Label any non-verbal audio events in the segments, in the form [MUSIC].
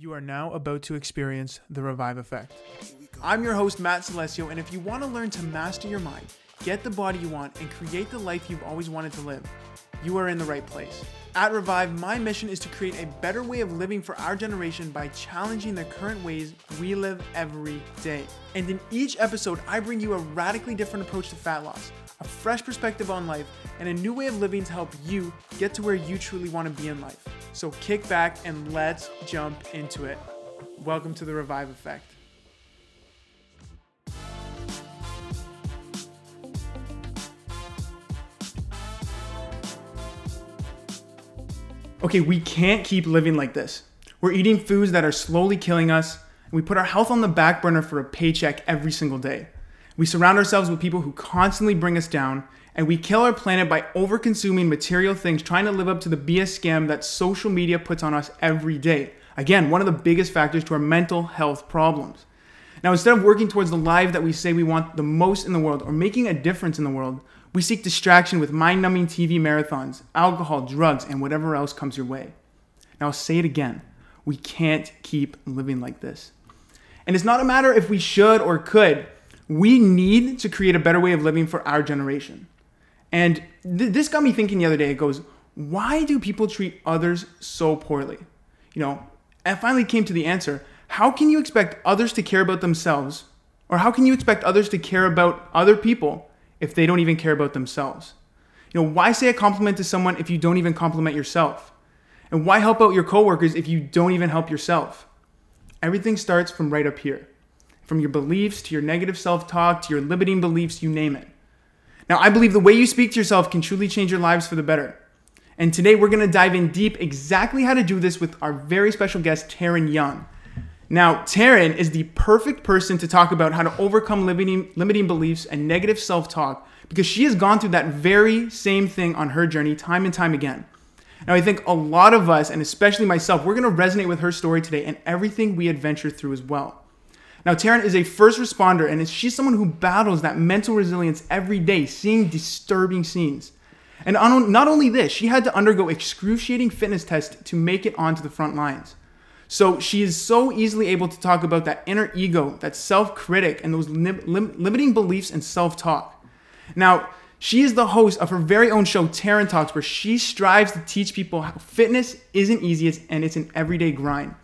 You are now about to experience the Revive Effect. I'm your host, Matt Celestio, and if you want to learn to master your mind, get the body you want, and create the life you've always wanted to live, you are in the right place. At Revive, my mission is to create a better way of living for our generation by challenging the current ways we live every day. And in each episode, I bring you a radically different approach to fat loss, a fresh perspective on life, and a new way of living to help you get to where you truly want to be in life. So kick back and let's jump into it. Welcome to the Revive Effect. Okay, we can't keep living like this. We're eating foods that are slowly killing us, and we put our health on the back burner for a paycheck every single day. We surround ourselves with people who constantly bring us down, and we kill our planet by over consuming material things, trying to live up to the BS scam that social media puts on us every day. Again, one of the biggest factors to our mental health problems. Now, instead of working towards the life that we say we want the most in the world or making a difference in the world, we seek distraction with mind numbing TV marathons, alcohol, drugs, and whatever else comes your way. Now, I'll say it again we can't keep living like this. And it's not a matter if we should or could, we need to create a better way of living for our generation. And th- this got me thinking the other day. It goes, why do people treat others so poorly? You know, I finally came to the answer. How can you expect others to care about themselves? Or how can you expect others to care about other people if they don't even care about themselves? You know, why say a compliment to someone if you don't even compliment yourself? And why help out your coworkers if you don't even help yourself? Everything starts from right up here. From your beliefs to your negative self talk to your limiting beliefs, you name it. Now, I believe the way you speak to yourself can truly change your lives for the better. And today we're going to dive in deep exactly how to do this with our very special guest, Taryn Young. Now, Taryn is the perfect person to talk about how to overcome limiting, limiting beliefs and negative self talk because she has gone through that very same thing on her journey time and time again. Now, I think a lot of us, and especially myself, we're going to resonate with her story today and everything we adventure through as well. Now, Taryn is a first responder, and she's someone who battles that mental resilience every day, seeing disturbing scenes. And not only this, she had to undergo excruciating fitness tests to make it onto the front lines. So she is so easily able to talk about that inner ego, that self critic, and those lim- lim- limiting beliefs and self talk. Now, she is the host of her very own show, Taryn Talks, where she strives to teach people how fitness isn't easy and it's an everyday grind.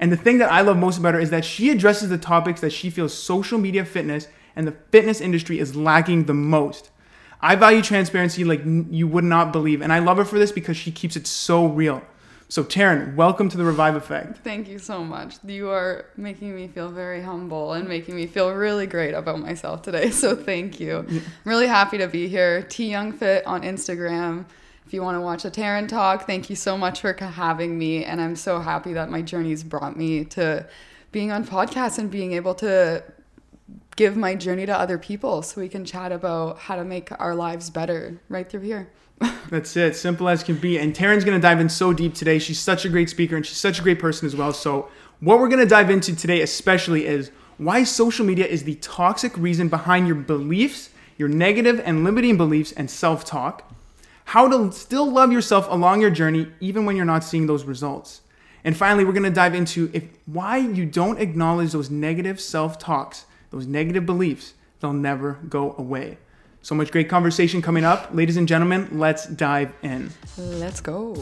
And the thing that I love most about her is that she addresses the topics that she feels social media fitness and the fitness industry is lacking the most. I value transparency like you would not believe, and I love her for this because she keeps it so real. So, Taryn, welcome to the Revive Effect. Thank you so much. You are making me feel very humble and making me feel really great about myself today. [LAUGHS] So, thank you. I'm really happy to be here. T Young Fit on Instagram. If you want to watch a Taryn talk, thank you so much for having me. And I'm so happy that my journey's brought me to being on podcasts and being able to give my journey to other people so we can chat about how to make our lives better right through here. [LAUGHS] That's it. Simple as can be. And Taryn's going to dive in so deep today. She's such a great speaker and she's such a great person as well. So, what we're going to dive into today, especially, is why social media is the toxic reason behind your beliefs, your negative and limiting beliefs, and self talk. How to still love yourself along your journey, even when you're not seeing those results. And finally, we're going to dive into if why you don't acknowledge those negative self talks, those negative beliefs, they'll never go away. So much great conversation coming up. Ladies and gentlemen, let's dive in. Let's go.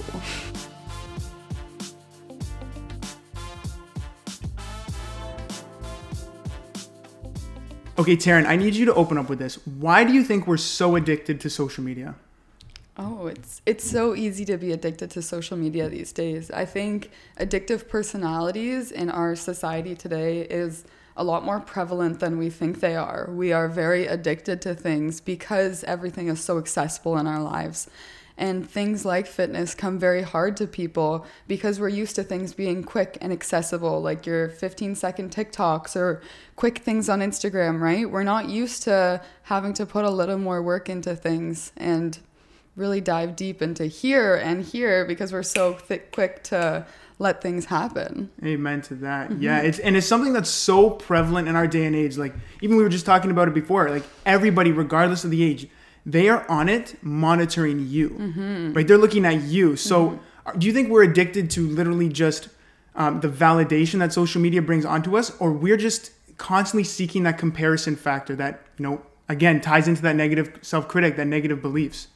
Okay, Taryn, I need you to open up with this. Why do you think we're so addicted to social media? Oh, it's it's so easy to be addicted to social media these days. I think addictive personalities in our society today is a lot more prevalent than we think they are. We are very addicted to things because everything is so accessible in our lives. And things like fitness come very hard to people because we're used to things being quick and accessible, like your 15 second TikToks or quick things on Instagram, right? We're not used to having to put a little more work into things and really dive deep into here and here because we're so thick, quick to let things happen. Amen to that. Mm-hmm. Yeah, it's and it's something that's so prevalent in our day and age. Like even we were just talking about it before. Like everybody, regardless of the age, they are on it monitoring you. Mm-hmm. Right? They're looking at you. So mm-hmm. do you think we're addicted to literally just um, the validation that social media brings onto us, or we're just constantly seeking that comparison factor that, you know, again, ties into that negative self critic, that negative beliefs?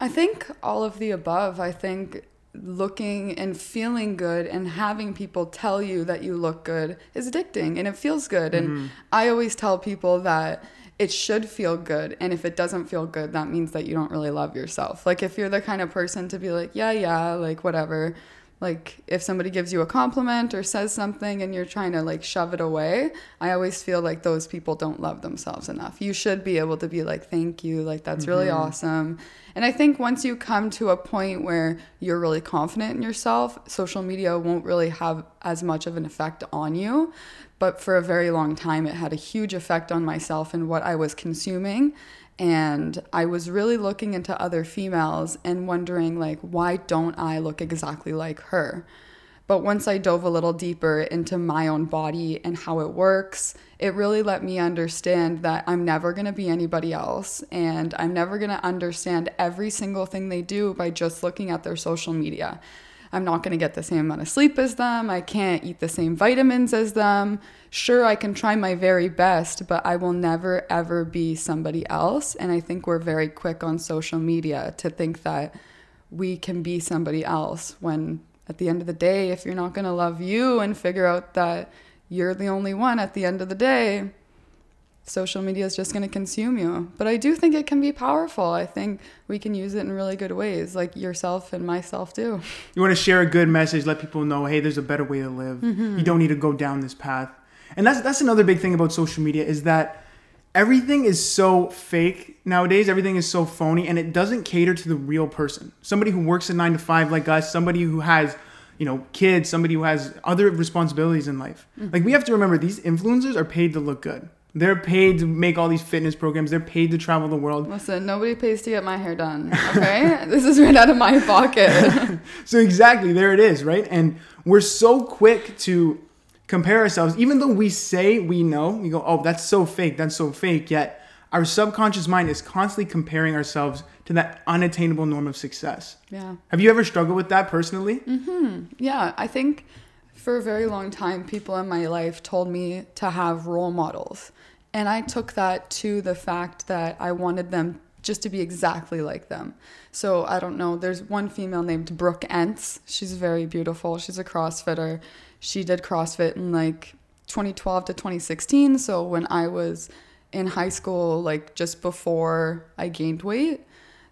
I think all of the above. I think looking and feeling good and having people tell you that you look good is addicting and it feels good. And Mm-hmm. I always tell people that it should feel good. And if it doesn't feel good, that means that you don't really love yourself. Like if you're the kind of person to be like, yeah, yeah, like whatever. Like if somebody gives you a compliment or says something and you're trying to like shove it away, I always feel like those people don't love themselves enough. You should be able to be like, thank you, like that's really mm-hmm. awesome. And I think once you come to a point where you're really confident in yourself, social media won't really have as much of an effect on you. But for a very long time, it had a huge effect on myself and what I was consuming. And I was really looking into other females and wondering, like, why don't I look exactly like her? But once I dove a little deeper into my own body and how it works, it really let me understand that I'm never going to be anybody else. And I'm never going to understand every single thing they do by just looking at their social media. I'm not going to get the same amount of sleep as them. I can't eat the same vitamins as them. Sure, I can try my very best, but I will never, ever be somebody else. And I think we're very quick on social media to think that we can be somebody else when at the end of the day, if you're not going to love you and figure out that you're the only one at the end of the day, social media is just going to consume you. But I do think it can be powerful. I think we can use it in really good ways, like yourself and myself do. [LAUGHS] You want to share a good message, let people know, hey, there's a better way to live. Mm-hmm. You don't need to go down this path. And that's that's another big thing about social media is that everything is so fake nowadays. Everything is so phony, and it doesn't cater to the real person. Somebody who works a nine to five like us, somebody who has you know kids, somebody who has other responsibilities in life. Mm-hmm. Like we have to remember, these influencers are paid to look good. They're paid to make all these fitness programs. They're paid to travel the world. Listen, nobody pays to get my hair done, okay? [LAUGHS] this is right out of my pocket. [LAUGHS] So exactly, there it is, right? And we're so quick to compare ourselves, even though we say we know, we go, oh, that's so fake, that's so fake, yet our subconscious mind is constantly comparing ourselves to that unattainable norm of success. yeah. Have you ever struggled with that personally? Mm-hmm. Yeah, I think for a very long time, people in my life told me to have role models. And I took that to the fact that I wanted them just to be exactly like them. So I don't know, there's one female named Brooke Ence. She's very beautiful. She's a CrossFitter. She did CrossFit in like 2012 to 2016. So when I was in high school, like just before I gained weight.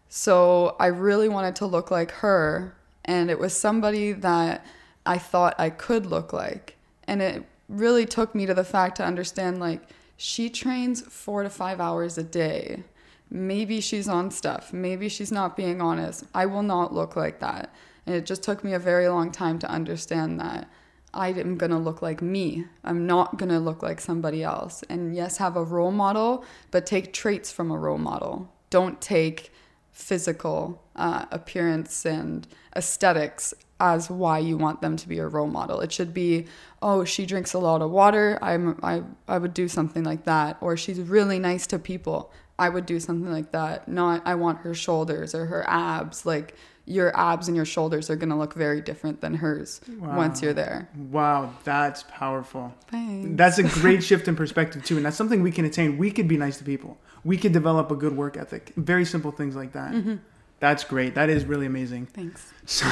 So I really wanted to look like her. And it was somebody that I thought I could look like. And it really took me to the fact to understand like she trains four to five hours a day. Maybe she's on stuff. Maybe she's not being honest. I will not look like that. And it just took me a very long time to understand that I am going to look like me. I'm not going to look like somebody else. And yes, have a role model, but take traits from a role model. Don't take physical uh, appearance and aesthetics as why you want them to be a role model. It should be, oh, she drinks a lot of water. I'm, I, I would do something like that. Or she's really nice to people. I would do something like that. Not, I want her shoulders or her abs. Like, your abs and your shoulders are going to look very different than hers once you're there. Wow, that's powerful. Thanks. That's a great [LAUGHS] shift in perspective too, and that's something we can attain. We could be nice to people. We could develop a good work ethic. Very simple things like that. Mm-hmm. That's great. That is really amazing. Thanks. So,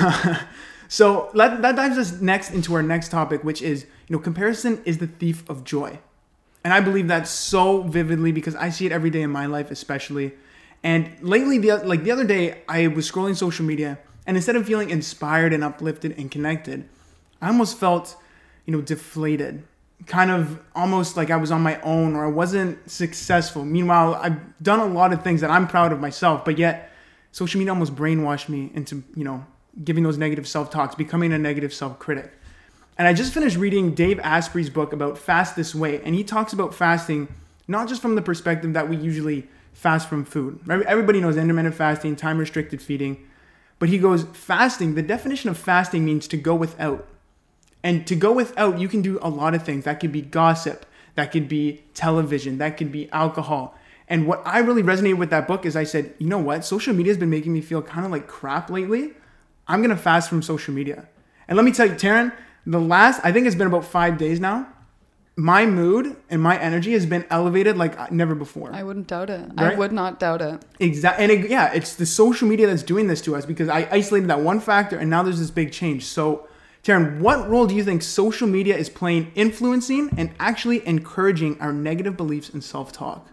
[LAUGHS] so that, that dives us next into our next topic, which is you know comparison is the thief of joy, and I believe that so vividly because I see it every day in my life, especially. And lately, the like the other day, I was scrolling social media, and instead of feeling inspired and uplifted and connected, I almost felt, you know, deflated. Kind of almost like I was on my own or I wasn't successful. Meanwhile, I've done a lot of things that I'm proud of myself, but yet social media almost brainwashed me into, you know, giving those negative self-talks, becoming a negative self-critic. And I just finished reading Dave Asprey's book about fast this way, and he talks about fasting not just from the perspective that we usually fast from food. Everybody knows intermittent fasting, time restricted feeding, but he goes fasting. The definition of fasting means to go without. And to go without, you can do a lot of things. That could be gossip, that could be television, that could be alcohol. And what I really resonated with that book is I said, you know what? Social media has been making me feel kind of like crap lately. I'm going to fast from social media. And let me tell you, Taryn, The last, I think it's been about five days now. My mood and my energy has been elevated like never before. I wouldn't doubt it. I would not doubt it. Exactly. And it, yeah, it's the social media that's doing this to us because I isolated that one factor and now there's this big change. So, Taryn, what role do you think social media is playing influencing and actually encouraging our negative beliefs and self talk?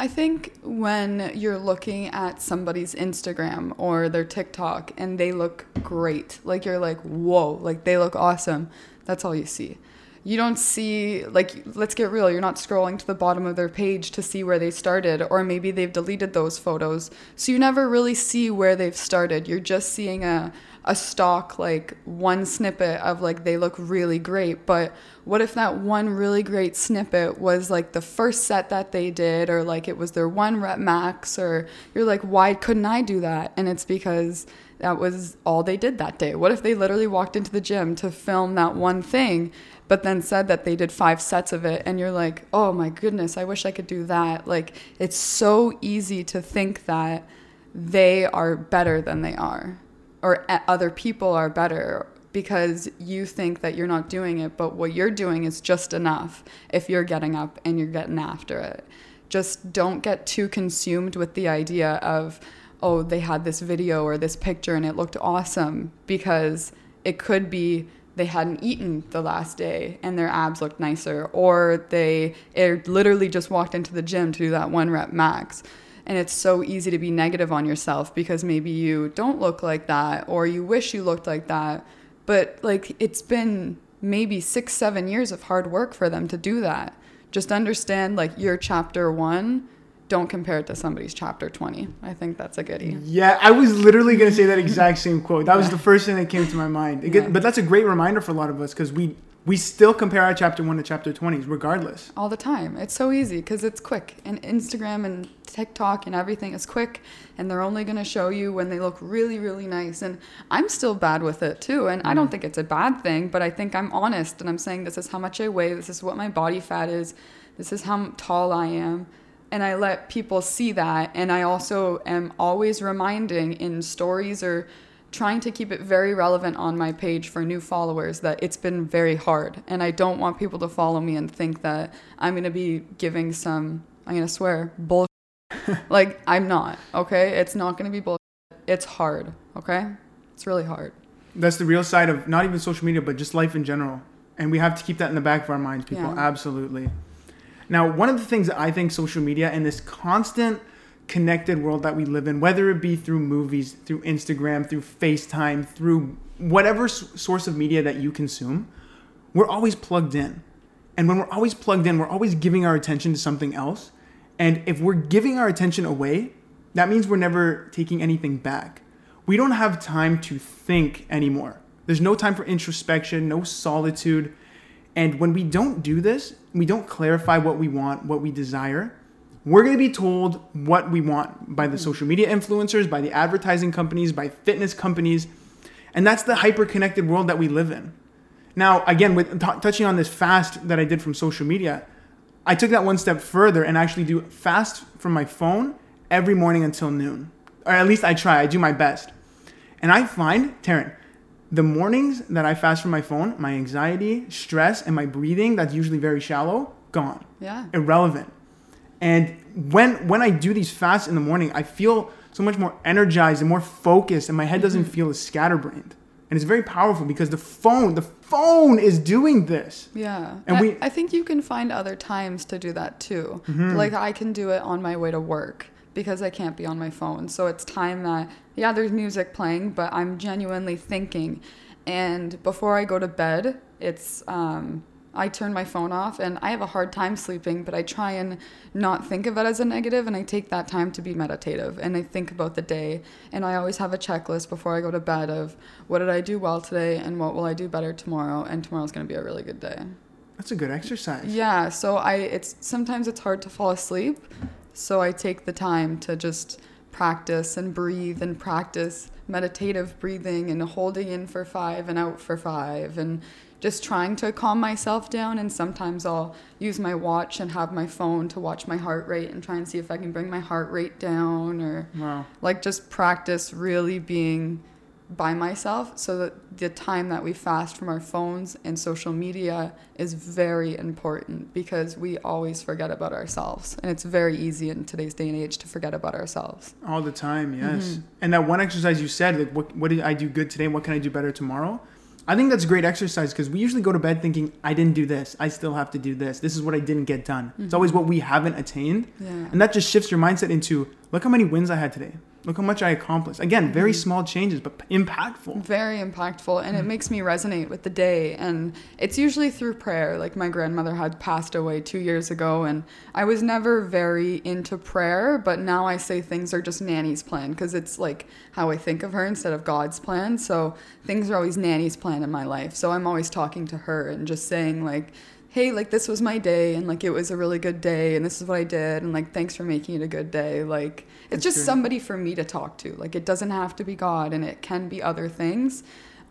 I think when you're looking at somebody's Instagram or their TikTok and they look great, like you're like, whoa, like they look awesome, that's all you see. You don't see, like, let's get real, you're not scrolling to the bottom of their page to see where they started, or maybe they've deleted those photos. So you never really see where they've started. You're just seeing a, a stock, like one snippet of like they look really great. But what if that one really great snippet was like the first set that they did, or like it was their one rep max, or you're like, why couldn't I do that? And it's because that was all they did that day. What if they literally walked into the gym to film that one thing, but then said that they did five sets of it? And you're like, oh my goodness, I wish I could do that. Like, it's so easy to think that they are better than they are, or other people are better because you think that you're not doing it, but what you're doing is just enough if you're getting up and you're getting after it. Just don't get too consumed with the idea of, oh, they had this video or this picture and it looked awesome because it could be they hadn't eaten the last day and their abs looked nicer, or they it literally just walked into the gym to do that one rep max. And it's so easy to be negative on yourself because maybe you don't look like that or you wish you looked like that. But like it's been maybe six, seven years of hard work for them to do that. Just understand like your chapter one, don't compare it to somebody's chapter 20. I think that's a goodie. Yeah, I was literally going to say that exact [LAUGHS] same quote. That was Yeah. the first thing that came to my mind. It Yeah. But that's a great reminder for a lot of us because we, we still compare our chapter 1 to chapter 20s regardless. all the time. It's so easy because it's quick. And Instagram and TikTok and everything is quick. And they're only going to show you when they look really, really nice. And I'm still bad with it too. And I don't mm. think it's a bad thing, but I think I'm honest. And I'm saying this is how much I weigh. This is what my body fat is. This is how tall I am. And I let people see that. And I also am always reminding in stories or trying to keep it very relevant on my page for new followers that it's been very hard and i don't want people to follow me and think that i'm going to be giving some i'm going to swear bull [LAUGHS] like i'm not okay it's not going to be bull it's hard okay it's really hard That's the real side of not even social media, but just life in general. And we have to keep that in the back of our minds, people. Yeah. Absolutely. Now, one of the things that I think social media and this constant connected world that we live in, whether it be through movies, through Instagram, through FaceTime, through whatever source of media that you consume, we're always plugged in. And when we're always plugged in, we're always giving our attention to something else. And if we're giving our attention away, that means we're never taking anything back. We don't have time to think anymore. There's no time for introspection, no solitude. And when we don't do this, we don't clarify what we want, what we desire, we're going to be told what we want by the social media influencers, by the advertising companies, by fitness companies. And that's the hyper connected world that we live in. Now, again, with t- touching on this fast that I did from social media, I took that one step further and actually do fast from my phone every morning until noon. Or at least I try, I do my best. And I find, Taryn, the mornings that I fast from my phone, my anxiety, stress, and my breathing, that's usually very shallow, gone, yeah irrelevant. And when when I do these fasts in the morning, I feel so much more energized and more focused, and my head doesn't feel as scatterbrained. And it's very powerful because the phone, the phone is doing this. Yeah. And I, we- I think you can find other times to do that too. Mm-hmm. Like I can do it on my way to work because I can't be on my phone. So it's time that, yeah, there's music playing, but I'm genuinely thinking. And before I go to bed, it's, um, I turn my phone off and I have a hard time sleeping, but I try and not think of it as a negative and I take that time to be meditative and I think about the day. And I always have a checklist before I go to bed of what did I do well today and what will I do better tomorrow and tomorrow's going to be a really good day. That's a good exercise. Yeah, so I it's sometimes it's hard to fall asleep, so I take the time to just practice and breathe and practice meditative breathing and holding in for 5 and out for 5 and just trying to calm myself down and sometimes I'll use my watch and have my phone to watch my heart rate and try and see if I can bring my heart rate down or Wow. like just practice really being by myself so that the time that we fast from our phones and social media is very important because we always forget about ourselves and it's very easy in today's day and age to forget about ourselves all the time yes Mm-hmm. and that one exercise you said like what, what did i do good today what can i do better tomorrow i think that's a great exercise because we usually go to bed thinking i didn't do this. I still have to do this. This is what i didn't get done. It's mm-hmm. always what we haven't attained. Yeah. And that just shifts your mindset into look how many wins i had today look how much i accomplished again very Mm-hmm. small changes but impactful very impactful and Mm. it makes me resonate with the day and it's usually through prayer like my grandmother had passed away two years ago and i was never very into prayer but now i say things are just nanny's plan because it's like how i think of her instead of god's plan so things are always nanny's plan in my life so i'm always talking to her and just saying like hey like this was my day and like it was a really good day and this is what i did and like thanks for making it a good day like it's just somebody for me to talk to like it doesn't have to be god and it can be other things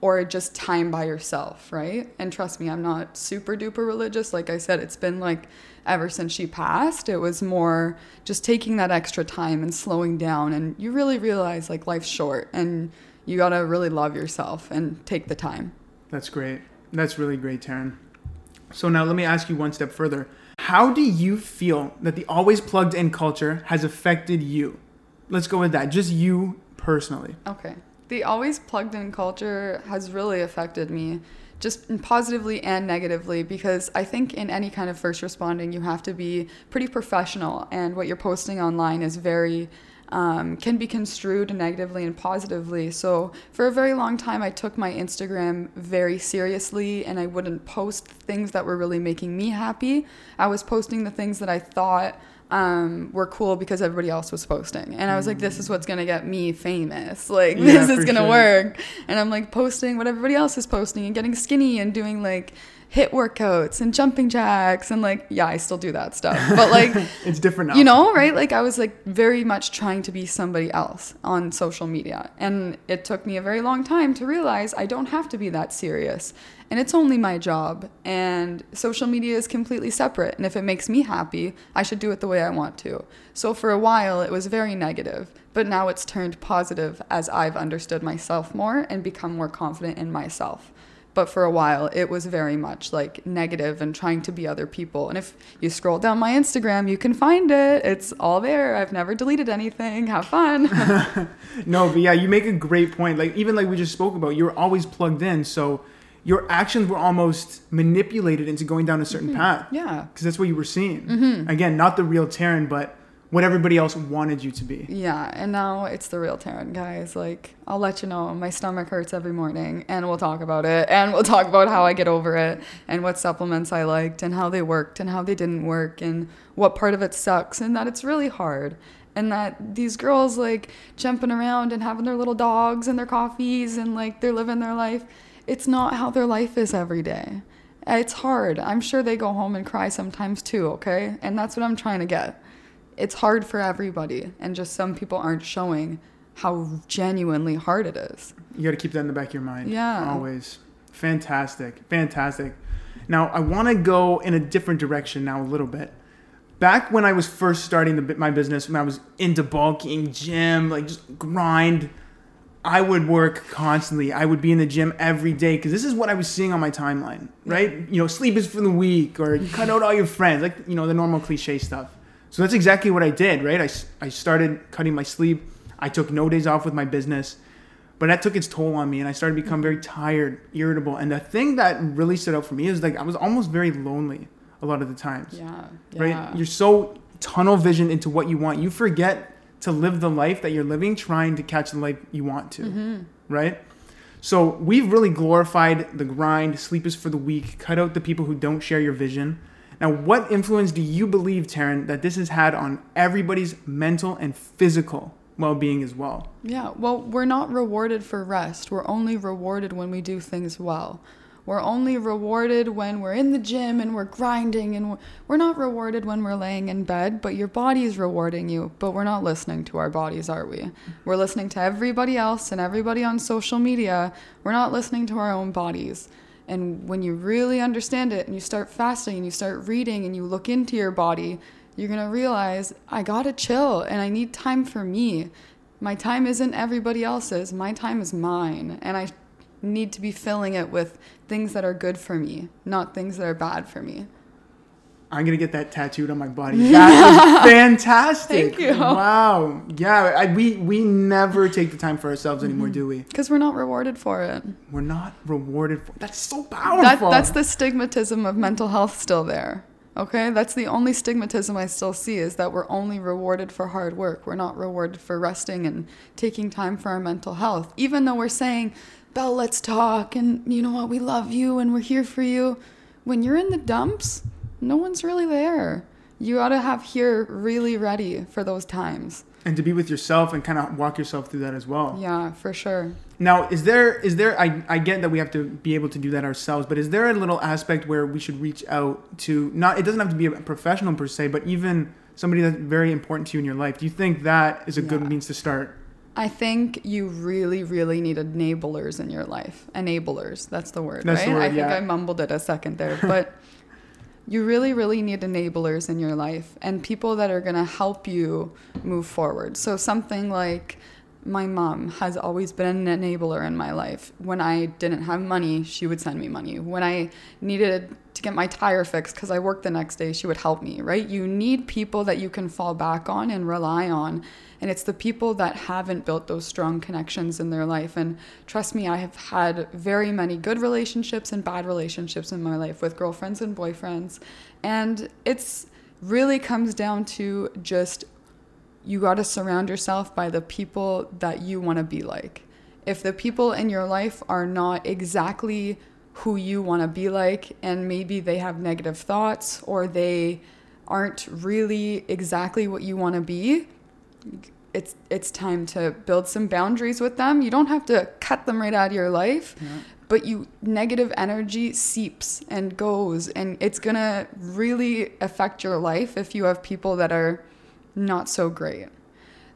or just time by yourself right and trust me i'm not super duper religious like i said it's been like ever since she passed it was more just taking that extra time and slowing down and you really realize like life's short and you gotta really love yourself and take the time That's great. That's really great, Taryn. So now let me ask you one step further. How do you feel that the always plugged in culture has affected you? Let's go with that. Just you personally. Okay. The always plugged in culture has really affected me, just positively and negatively, because I think in any kind of first responding, you have to be pretty professional, and what you're posting online is very. Um, can be construed negatively and positively. So, for a very long time, I took my Instagram very seriously and I wouldn't post things that were really making me happy. I was posting the things that I thought um, were cool because everybody else was posting. And I was like, this is what's going to get me famous. Like, [LAUGHS] Yeah, this is going to sure. work. And I'm like posting what everybody else is posting and getting skinny and doing like HIIT workouts and jumping jacks. And like, yeah, I still do that stuff. But like, [LAUGHS] It's different now. you know, right? Like I was like very much trying to be somebody else on social media. And it took me a very long time to realize I don't have to be that serious. And it's only my job. And social media is completely separate. And if it makes me happy, I should do it the way I want to. So for a while, it was very negative. But now it's turned positive as I've understood myself more and become more confident in myself. But for a while, it was very much like negative and trying to be other people. And if you scroll down my Instagram, you can find it. It's all there. I've never deleted anything. Have fun. [LAUGHS] [LAUGHS] No, but yeah, you make a great point. Like even like we just spoke about, you're always plugged in, so your actions were almost manipulated into going down a certain mm-hmm. path yeah. because that's what you were seeing. Mm-hmm. Again, not the real Taryn, but what everybody else wanted you to be. Yeah. And now it's the real Taryn, guys. Like, I'll let you know. My stomach hurts every morning, and we'll talk about it. And we'll talk about how I get over it, and what supplements I liked, and how they worked, and how they didn't work, and what part of it sucks, and that it's really hard. and that these girls like jumping around and having their little dogs and their coffees and like they're living their life it's not how their life is every day it's hard i'm sure they go home and cry sometimes too okay and that's what i'm trying to get it's hard for everybody and just some people aren't showing how genuinely hard it is You got to keep that in the back of your mind. Yeah. Always. Fantastic. Fantastic. Now, I want to go in a different direction now a little bit. Back when I was first starting the, my business, when I was into bulking, gym, like just grind, I would work constantly. I would be in the gym every day because this is what I was seeing on my timeline, right? You know, sleep is for the weak or cut out all your friends, like, you know, the normal cliche stuff. So that's exactly what I did, right? I, I started cutting my sleep. I took no days off with my business, but that took its toll on me and I started to become very tired, irritable. And the thing that really stood out for me is like I was almost very lonely a lot of the times yeah right? yeah You're so tunnel vision into what you want. You forget to live the life that you're living, trying to catch the life you want to, Mm-hmm. right? So we've really glorified the grind. Sleep is for the weak. Cut out the people who don't share your vision. Now, what influence do you believe, Taryn, that this has had on everybody's mental and physical well-being as well? Yeah, well, we're not rewarded for rest. We're only rewarded when we do things well. We're only rewarded when we're in the gym and we're grinding, and we're, we're not rewarded when we're laying in bed, but your body is rewarding you. But we're not listening to our bodies, are we? We're listening to everybody else and everybody on social media. We're not listening to our own bodies. And when you really understand it and you start fasting and you start reading and you look into your body, you're going to realize I got to chill and I need time for me. My time isn't everybody else's. My time is mine. And I need to be filling it with things that are good for me, not things that are bad for me. I'm gonna get that tattooed on my body. [LAUGHS] That is fantastic. Thank you. Wow. Yeah. I, we we never take the time for ourselves anymore, Mm-hmm. do we? Because we're not rewarded for it. We're not rewarded for. That's so That, powerful. that's the stigmatism of mental health still there. Okay? That's the only stigmatism I still see is that we're only rewarded for hard work. We're not rewarded for resting and taking time for our mental health. Even though we're saying, Bell, let's talk, and you know what, we love you and we're here for you. When you're in the dumps, no one's really there. You ought to have here really ready for those times. and to be with yourself and kind of walk yourself through that as well. Yeah, for sure. Now, is there is there I, I get that we have to be able to do that ourselves, but is there a little aspect where we should reach out to not it doesn't have to be a professional per se, but even somebody that's very important to you in your life. Do you think that is a good means to start? I think you really, really need enablers in your life. Enablers, that's the word, That's right? the word, I think. I mumbled it a second there, but you really, really need enablers in your life and people that are going to help you move forward. So something like my mom has always been an enabler in my life. When I didn't have money, she would send me money. When I needed to get my tire fixed because I worked the next day, she would help me, right? You need people that you can fall back on and rely on. And it's the people that haven't built those strong connections in their life. And trust me, I have had very many good relationships and bad relationships in my life with girlfriends and boyfriends. And it's really comes down to just you got to surround yourself by the people that you want to be like. If the people in your life are not exactly who you want to be like, and maybe they have negative thoughts or they aren't really exactly what you want to be, it's it's time to build some boundaries with them. You don't have to cut them right out of your life, but you negative energy seeps and goes and it's going to really affect your life if you have people that are not so great.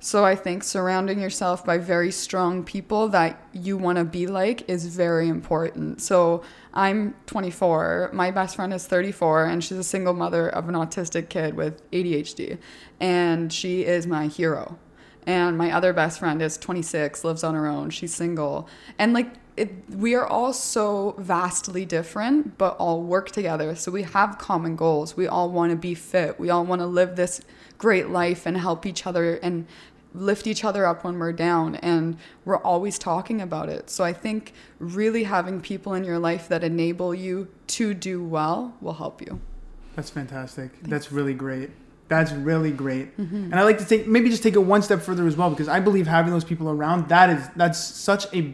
So I think surrounding yourself by very strong people that you want to be like is very important. So I'm 24, my best friend is 34 and she's a single mother of an autistic kid with ADHD and she is my hero. And my other best friend is 26, lives on her own, she's single. And like it, we are all so vastly different, but all work together. So we have common goals. We all want to be fit. We all want to live this great life and help each other and lift each other up when we're down. And we're always talking about it. So I think really having people in your life that enable you to do well will help you. That's fantastic. That's really great. That's really great. Mm-hmm. And I like to take maybe just take it one step further as well because I believe having those people around that is that's such a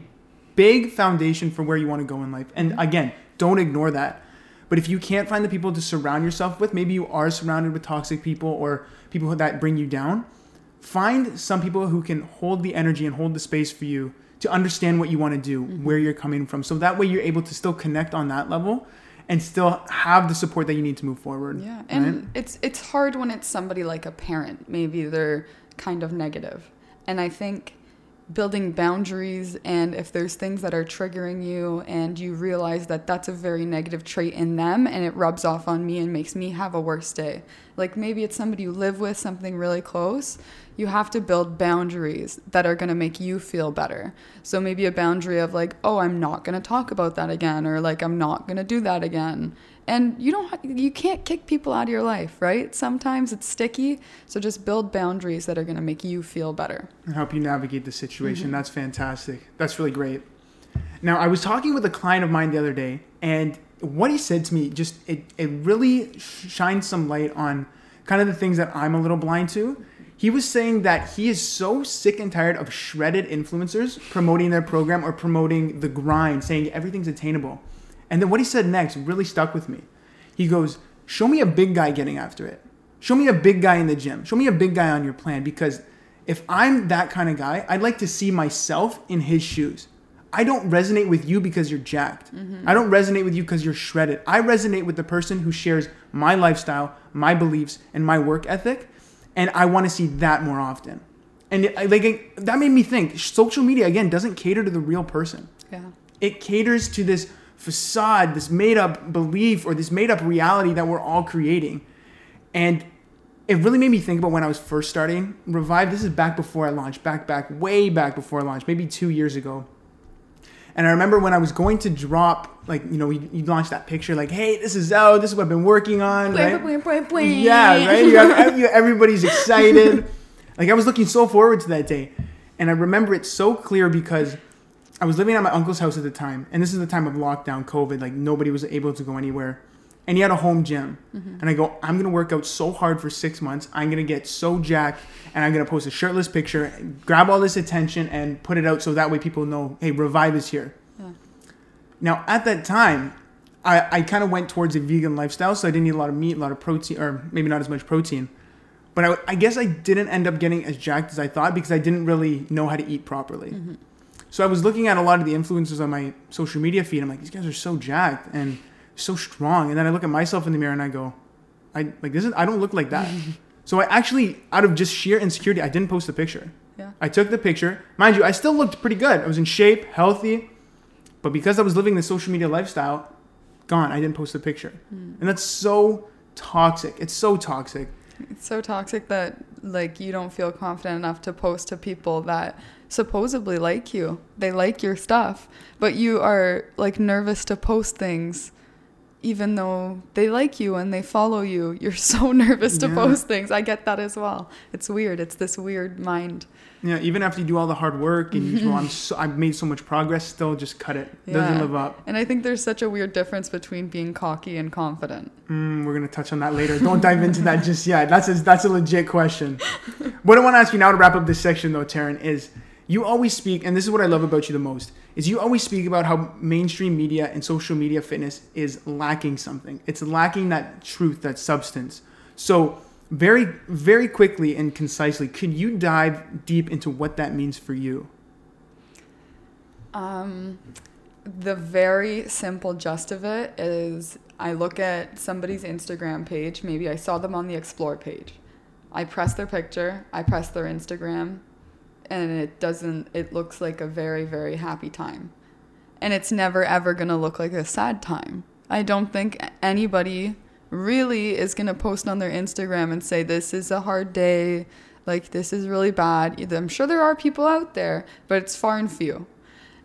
big foundation for where you want to go in life. And Mm-hmm. again, don't ignore that. But if you can't find the people to surround yourself with, maybe you are surrounded with toxic people or people that bring you down. Find some people who can hold the energy and hold the space for you to understand what you want to do, Mm-hmm. where you're coming from. So that way you're able to still connect on that level and still have the support that you need to move forward. Yeah, right? and it's it's hard when it's somebody like a parent. Maybe they're kind of negative, and I think building boundaries and if there's things that are triggering you and you realize that that's a very negative trait in them and it rubs off on me and makes me have a worse day. Like maybe it's somebody you live with something really close you have to build boundaries that are going to make you feel better. So maybe a boundary of like oh i'm not going to talk about that again or like i'm not going to do that again and you don't you can't kick people out of your life right sometimes it's sticky so just build boundaries that are going to make you feel better and help you navigate the situation. Mm-hmm. That's fantastic. That's really great. Now, I was talking with a client of mine the other day, and what he said to me just it, it really shines some light on kind of the things that I'm a little blind to. He was saying that he is so sick and tired of shredded influencers promoting their program or promoting the grind, saying everything's attainable. And then what he said next really stuck with me. He goes, Show me a big guy getting after it. Show me a big guy in the gym. Show me a big guy on your plan because if I'm that kind of guy, I'd like to see myself in his shoes. I don't resonate with you because you're jacked. Mm-hmm. I don't resonate with you because you're shredded. I resonate with the person who shares my lifestyle, my beliefs, and my work ethic, and I want to see that more often. And it, like it- that made me think. Social media again doesn't cater to the real person. yeah It caters to this facade, this made up belief, or this made up reality that we're all creating. And it really made me think about when I was first starting Revive. This is back before I launched, back, back, way back before I launched, maybe two years ago. And I remember when I was going to drop, like, you know, you, you launched that picture, like, hey, this is out, this is what I've been working on, right? Yeah, right? You have, you- everybody's excited. [LAUGHS] like, I was looking so forward to that day. And I remember it so clear because I was living at my uncle's house at the time. And this is the time of lockdown, COVID. Like, nobody was able to go anywhere. And he had a home gym. Mm-hmm. And I go, I'm going to work out so hard for six months. I'm going to get so jacked. And I'm going to post a shirtless picture, grab all this attention, and put it out so that way people know, hey, Revive is here. Yeah. Now, at that time, I, I kind of went towards a vegan lifestyle, so I didn't eat a lot of meat, a lot of protein, or maybe not as much protein. But I, I guess I didn't end up getting as jacked as I thought because I didn't really know how to eat properly. Mm-hmm. So I was looking at a lot of the influencers on my social media feed. I'm like, these guys are so jacked and so strong. And then I look at myself in the mirror and I go, I like this is I don't look like that. [LAUGHS] so I actually, out of just sheer insecurity, I didn't post the picture. Yeah. I took the picture. Mind you, I still looked pretty good. I was in shape, healthy, but because I was living the social media lifestyle, gone. I didn't post the picture, hmm. and that's so toxic. It's so toxic. It's so toxic that like you don't feel confident enough to post to people that supposedly like you. They like your stuff, but you are like nervous to post things even though they like you and they follow you. [LAUGHS] You're so nervous to Yeah. post things. I get that as well. It's weird. It's this weird mind. Yeah, even after you do all the hard work and you go, I'm so, I've made so much progress, still just cut it. Doesn't live up. And I think there's such a weird difference between being cocky and confident. Mm, we're gonna touch on that later. Don't dive into that just yet. That's a, that's a legit question. [LAUGHS] what I want to ask you now to wrap up this section, though, Taryn, is you always speak, and this is what I love about you the most, is you always speak about how mainstream media and social media fitness is lacking something. It's lacking that truth, that substance. So very, very quickly and concisely, could you dive deep into what that means for you? Um, the very simple gist of it is I look at somebody's Instagram page. Maybe I saw them on the explore page. I press their picture, I press their Instagram, and it doesn't, it looks like a very, very happy time. And it's never ever gonna look like a sad time. I don't think anybody really is gonna post on their Instagram and say, This is a hard day, like this is really bad. I'm sure there are people out there, but it's far and few.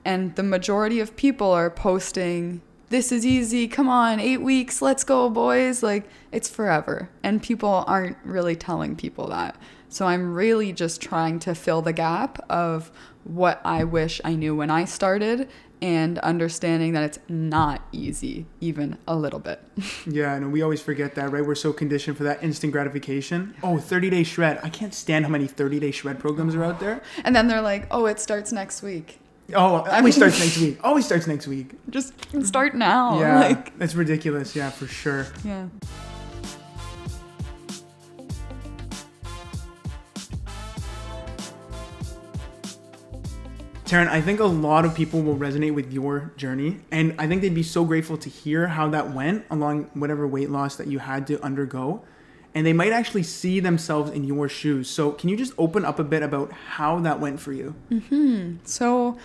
And the majority of people are posting this is easy. Come on eight weeks. Let's go boys. Like it's forever. And people aren't really telling people that so i'm really just trying to fill the gap of what i wish i knew when i started and understanding that it's not easy even a little bit [LAUGHS] Yeah, and we always forget that, right? We're so conditioned for that instant gratification. Oh, 30 day shred. I can't stand how many 30 day shred programs are out there. and then they're like oh it starts next week Oh, it always starts next week. Always starts next week. [LAUGHS] just start now yeah, [LAUGHS] like it's ridiculous. Yeah, for sure. yeah Taryn, I think a lot of people will resonate with your journey, and I think they'd be so grateful to hear how that went along whatever weight loss that you had to undergo. And they might actually see themselves in your shoes. So, can you just open up a bit about how that went for you? Mm-hmm. So,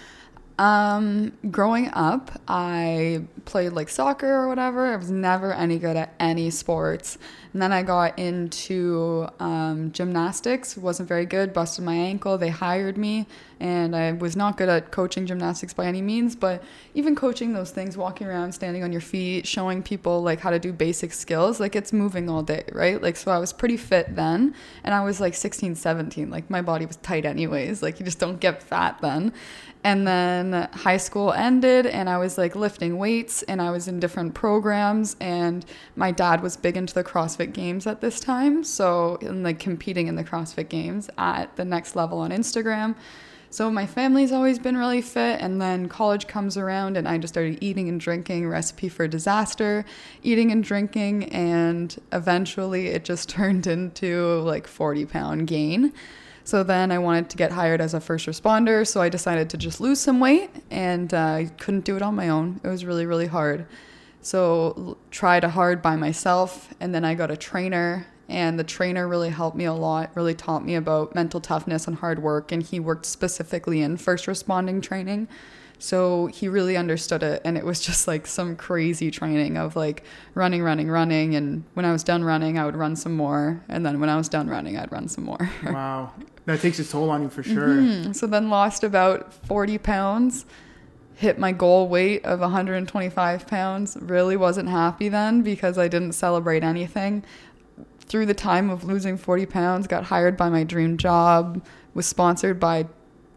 um, growing up, I played like soccer or whatever. I was never any good at any sports. And then I got into um, gymnastics. wasn't very good. Busted my ankle. They hired me, and I was not good at coaching gymnastics by any means. But even coaching those things, walking around, standing on your feet, showing people like how to do basic skills, like it's moving all day, right? Like so, I was pretty fit then, and I was like 16, 17. Like my body was tight anyways. Like you just don't get fat then. And then high school ended, and I was like lifting weights, and I was in different programs. And my dad was big into the CrossFit Games at this time, so and like competing in the CrossFit Games at the next level on Instagram. So my family's always been really fit, and then college comes around, and I just started eating and drinking. Recipe for disaster, eating and drinking, and eventually it just [LAUGHS] turned into like 40 pound gain. So then I wanted to get hired as a first responder, so I decided to just lose some weight, and uh, I couldn't do it on my own. It was really, really hard. So tried hard by myself, and then I got a trainer, and the trainer really helped me a lot. Really taught me about mental toughness and hard work, and he worked specifically in first responding training. So he really understood it. And it was [LAUGHS] just like some crazy training of like running, running, running. And when I was done running, I would run some more. And then when I was done running, I'd run some more. [LAUGHS] wow. That takes its toll on you for sure. Mhm. So then lost about 40 pounds, hit my goal weight of 125 pounds. Really wasn't happy then because I didn't celebrate anything. Through the time of losing 40 pounds, got hired by my dream job, was sponsored by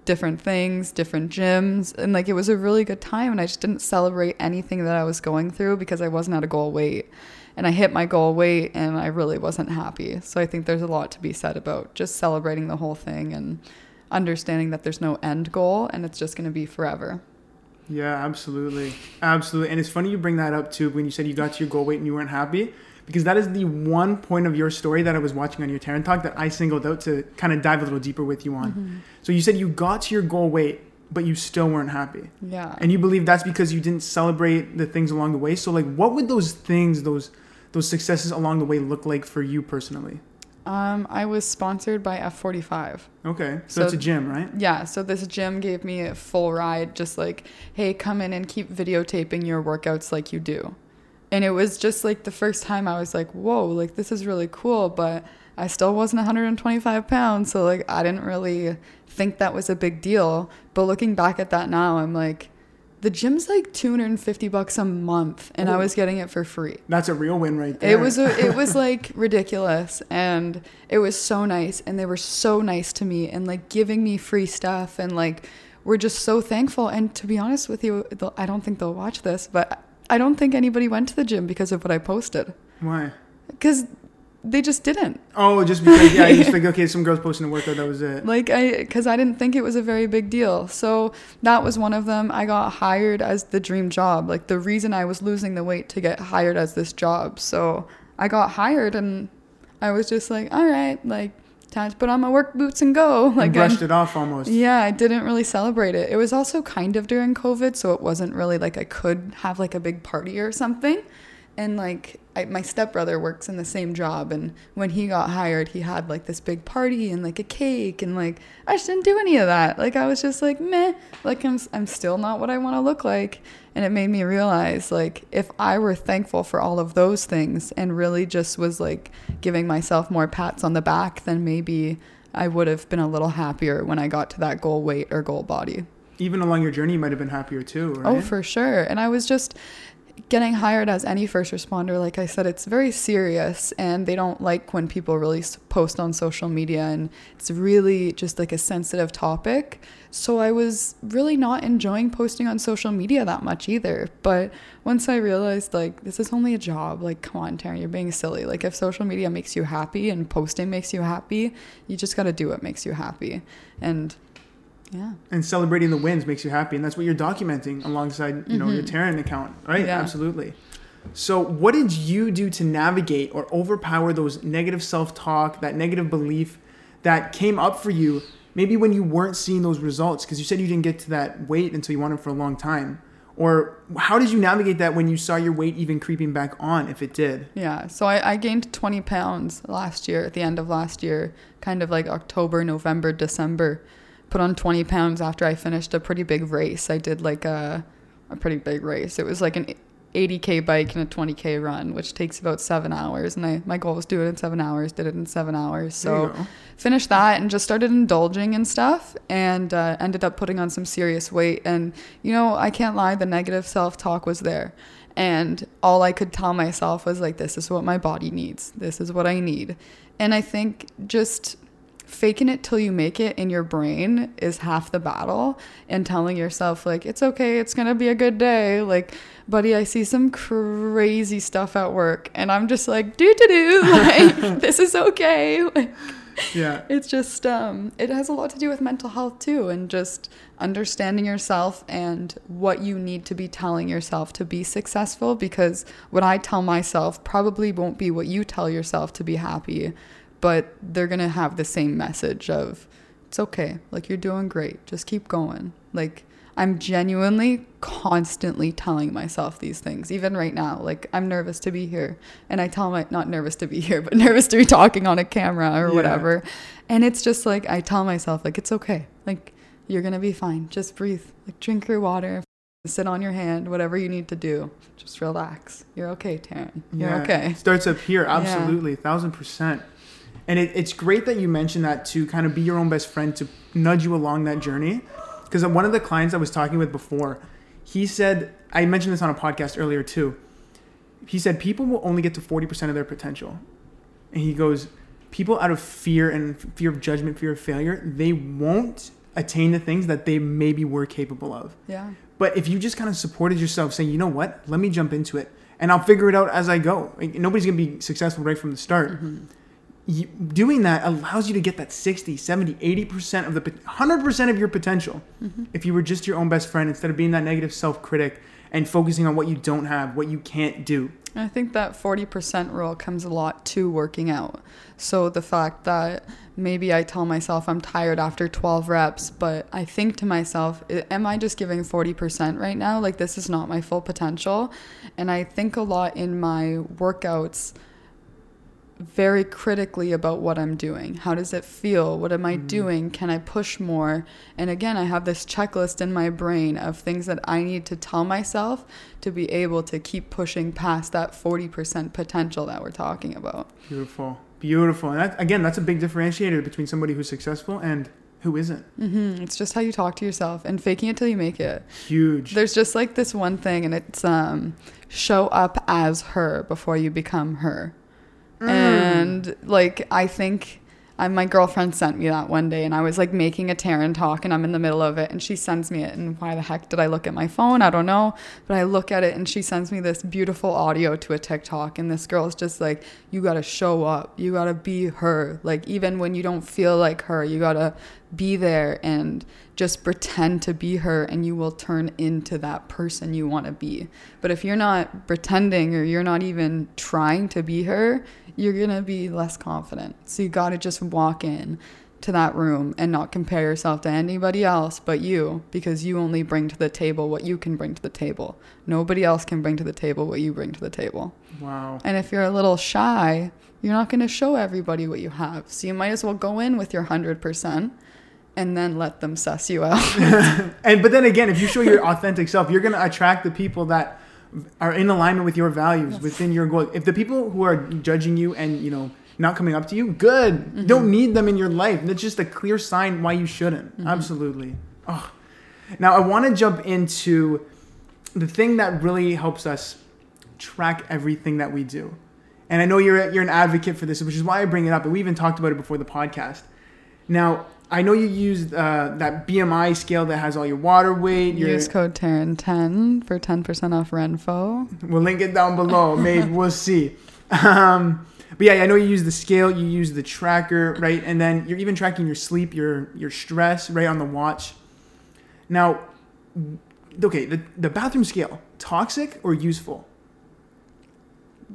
different things, different gyms, and like it was a really good time and I just didn't celebrate anything that I was going through because I wasn't at a goal weight. And I hit my goal weight and I really wasn't happy. So I think there's a lot to be said about just celebrating the whole thing and understanding that there's no end goal and it's just going to be forever. Yeah, absolutely. Absolutely. And it's funny you bring that up too when you said you got to your goal weight and you weren't happy because that is the one point of your story that I was watching on your Taryn talk that I singled out to kind of dive a little deeper with you on. Mm-hmm. So you said you got to your goal weight, but you still weren't happy. Yeah. And you believe that's because you didn't celebrate the things along the way. So like what would those things, those those successes along the way look like for you personally? Um, I was sponsored by F45. Okay. So, it's So- a gym, right? Yeah, so this gym gave me a full ride, just like, hey, come in and keep videotaping your workouts like you do. And it was just like the first time I was like, whoa, like this is really cool, but I still wasn't 125 pounds. So, like, I didn't really think that was a big deal. But looking back at that now, I'm like, the gym's like 250 bucks a month, and I Oh. was getting it for free. That's a real win right there. It was a, it was [LAUGHS] like ridiculous and it was so nice and they were so nice to me and like giving me free stuff and like we're just so thankful and to be honest with you I don't think they'll watch this but I don't think anybody went to the gym because of what I posted Why? cuz they just didn't. Oh, just because yeah, you just think [LAUGHS] okay, some girls posting a workout, that was it. Like I because I didn't think it was a very big deal. So that was one of them. I got hired as the dream job. Like the reason I was losing the weight to get hired as this job. So I got hired and I was just like, all right, like time to put on my work boots and go. Like Like I- brushed it off almost. yeah, I didn't really celebrate it. It was also kind of during COVID, so it wasn't really like I could have like a big party or something. And like I, my stepbrother works in the same job, and when he got hired, he had like this big party and like a cake, and like I just didn't do any of that. Like I was just like meh, like I'm I'm still not what I want to look like, and it made me realize like if I were thankful for all of those things and really just was like giving myself more pats on the back, then maybe I would have been a little happier when I got to that goal weight or goal body. Even along your journey, you might have been happier too, oh, right? Oh, for sure. And I was just getting hired as any first responder. Like I said, it's very serious, and they don't like when people really post on social media, and it's really just like a sensitive topic. So I was really not enjoying posting on social media that much either. But once I realized, like, this is only a job, like, come on, Taryn, you're being silly. Like, if social media makes you happy and posting makes you happy, you just got to do what makes you happy. And yeah. and celebrating the wins makes you happy, and that's what you're documenting alongside, you know, your Taryn account, right? Mm-hmm. Yeah. Absolutely. So, what did you do to navigate or overpower those negative self-talk, that negative belief that came up for you, maybe when you weren't seeing those results? Because you said you didn't get to that weight until you wanted for a long time. Or how did you navigate that when you saw your weight even creeping back on, if it did? Yeah, so I, I gained 20 pounds last year, at the end of last year, kind of like October, November, December. Put on 20 pounds after I finished a pretty big race. I did like a, a pretty big race. It was like an 80k bike and a 20k run, which takes about seven hours. And I my goal was to do it in seven hours. Did it in seven hours. So finished that and just started indulging in stuff and uh, ended up putting on some serious weight and you know i can't lie the negative self-talk was there and all i could tell myself was like this is what my body needs this is what i need and i think just faking it till you make it in your brain is half the battle and telling yourself like it's okay it's gonna be a good day. Like buddy i see some crazy stuff at work. And i'm just like do do do [LAUGHS] like [LAUGHS] this is okay. Like Yeah. it's just um it has a lot to do with mental health too and just understanding yourself and what you need to be telling yourself to be successful because what i tell myself probably won't be what you tell yourself to be happy but they're going to have the same message of it's okay like you're doing great just keep going like i'm genuinely constantly telling myself these things even right now like i'm nervous to be here and i tell my not nervous to be here but [LAUGHS] nervous to be talking on a camera or Yeah. whatever and it's just like i tell myself like it's okay like You're going to be fine. Just breathe. Like drink your water, sit on your hand, whatever you need to do. Just relax. You're okay, Taryn. You're Yeah, okay. It starts up here, Yeah. absolutely, thousand percent. And it, it's great that you mentioned that to kind of be your own best friend to nudge you along that journey. Because one of the clients I was talking with before, he said, I mentioned this on a podcast earlier too. He said people will only get to 40% of their potential. And he goes, people out of fear and fear of judgment, fear of failure, they won't attain the things that they maybe were capable of. Yeah. But if you just kind of supported yourself, saying, you know what, let me jump into it and I'll figure it out as I go. Like, nobody's going to be successful right from the start. You, doing that allows you to get that 60, 70, 80% of the, 100% of your potential. Mm-hmm. If you were just your own best friend instead of being that negative self critic and focusing on what you don't have, what you can't do. I think that 40% rule comes a lot to working out. So the fact that maybe I tell myself I'm tired after 12 reps, but I think to myself, am I just giving 40% right now? Like, this is not my full potential. And I think a lot in my workouts very critically about what I'm doing. How does it feel? What am I doing? Can I push more? And again, I have this checklist in my brain of things that I need to tell myself to be able to keep pushing past that 40% potential that we're talking about. Beautiful. Beautiful. And that, again, that's a big differentiator between somebody who's successful and who isn't. hmm It's just how you talk to yourself and faking it till you make it. Huge. There's just like this one thing, and it's um, show up as her before you become her. Mm. And like, I think I, my girlfriend sent me that one day, and I was like making a Taryn talk, and I'm in the middle of it, and she sends me it. And why the heck did I look at my phone? I don't know. But I look at it, and she sends me this beautiful audio to a TikTok, and this girl's just like, You gotta show up. You gotta be her. Like, even when you don't feel like her, you gotta be there and just pretend to be her and you will turn into that person you want to be. But if you're not pretending or you're not even trying to be her, you're going to be less confident. So you got to just walk in to that room and not compare yourself to anybody else but you because you only bring to the table what you can bring to the table. Nobody else can bring to the table what you bring to the table. wow. And if you're a little shy, you're not going to show everybody what you have. So you might as well go in with your 100% and then let them suss you out. [LAUGHS] And but then again, if you show your authentic self, you're gonna attract the people that are in alignment with your values, within your goal. If the people who are judging you and you know not coming up to you, good. You don't need them in your life. That's just a clear sign why you shouldn't. Mm-hmm. Absolutely. Oh. Now I want to jump into the thing that really helps us track everything that we do. And I know you're you're an advocate for this, which is why I bring it up. And we even talked about it before the podcast. Now, I know you used uh, that BMI scale that has all your water weight. Your, Use code Taryn10 for 10% off Renpho. we'll link it down below. [LAUGHS] Maybe we'll see. Um, but yeah, I know you use the scale, you use the tracker, right? And then you're even tracking your sleep, your your stress, right on the watch. Now, okay, the the bathroom scale, toxic or useful?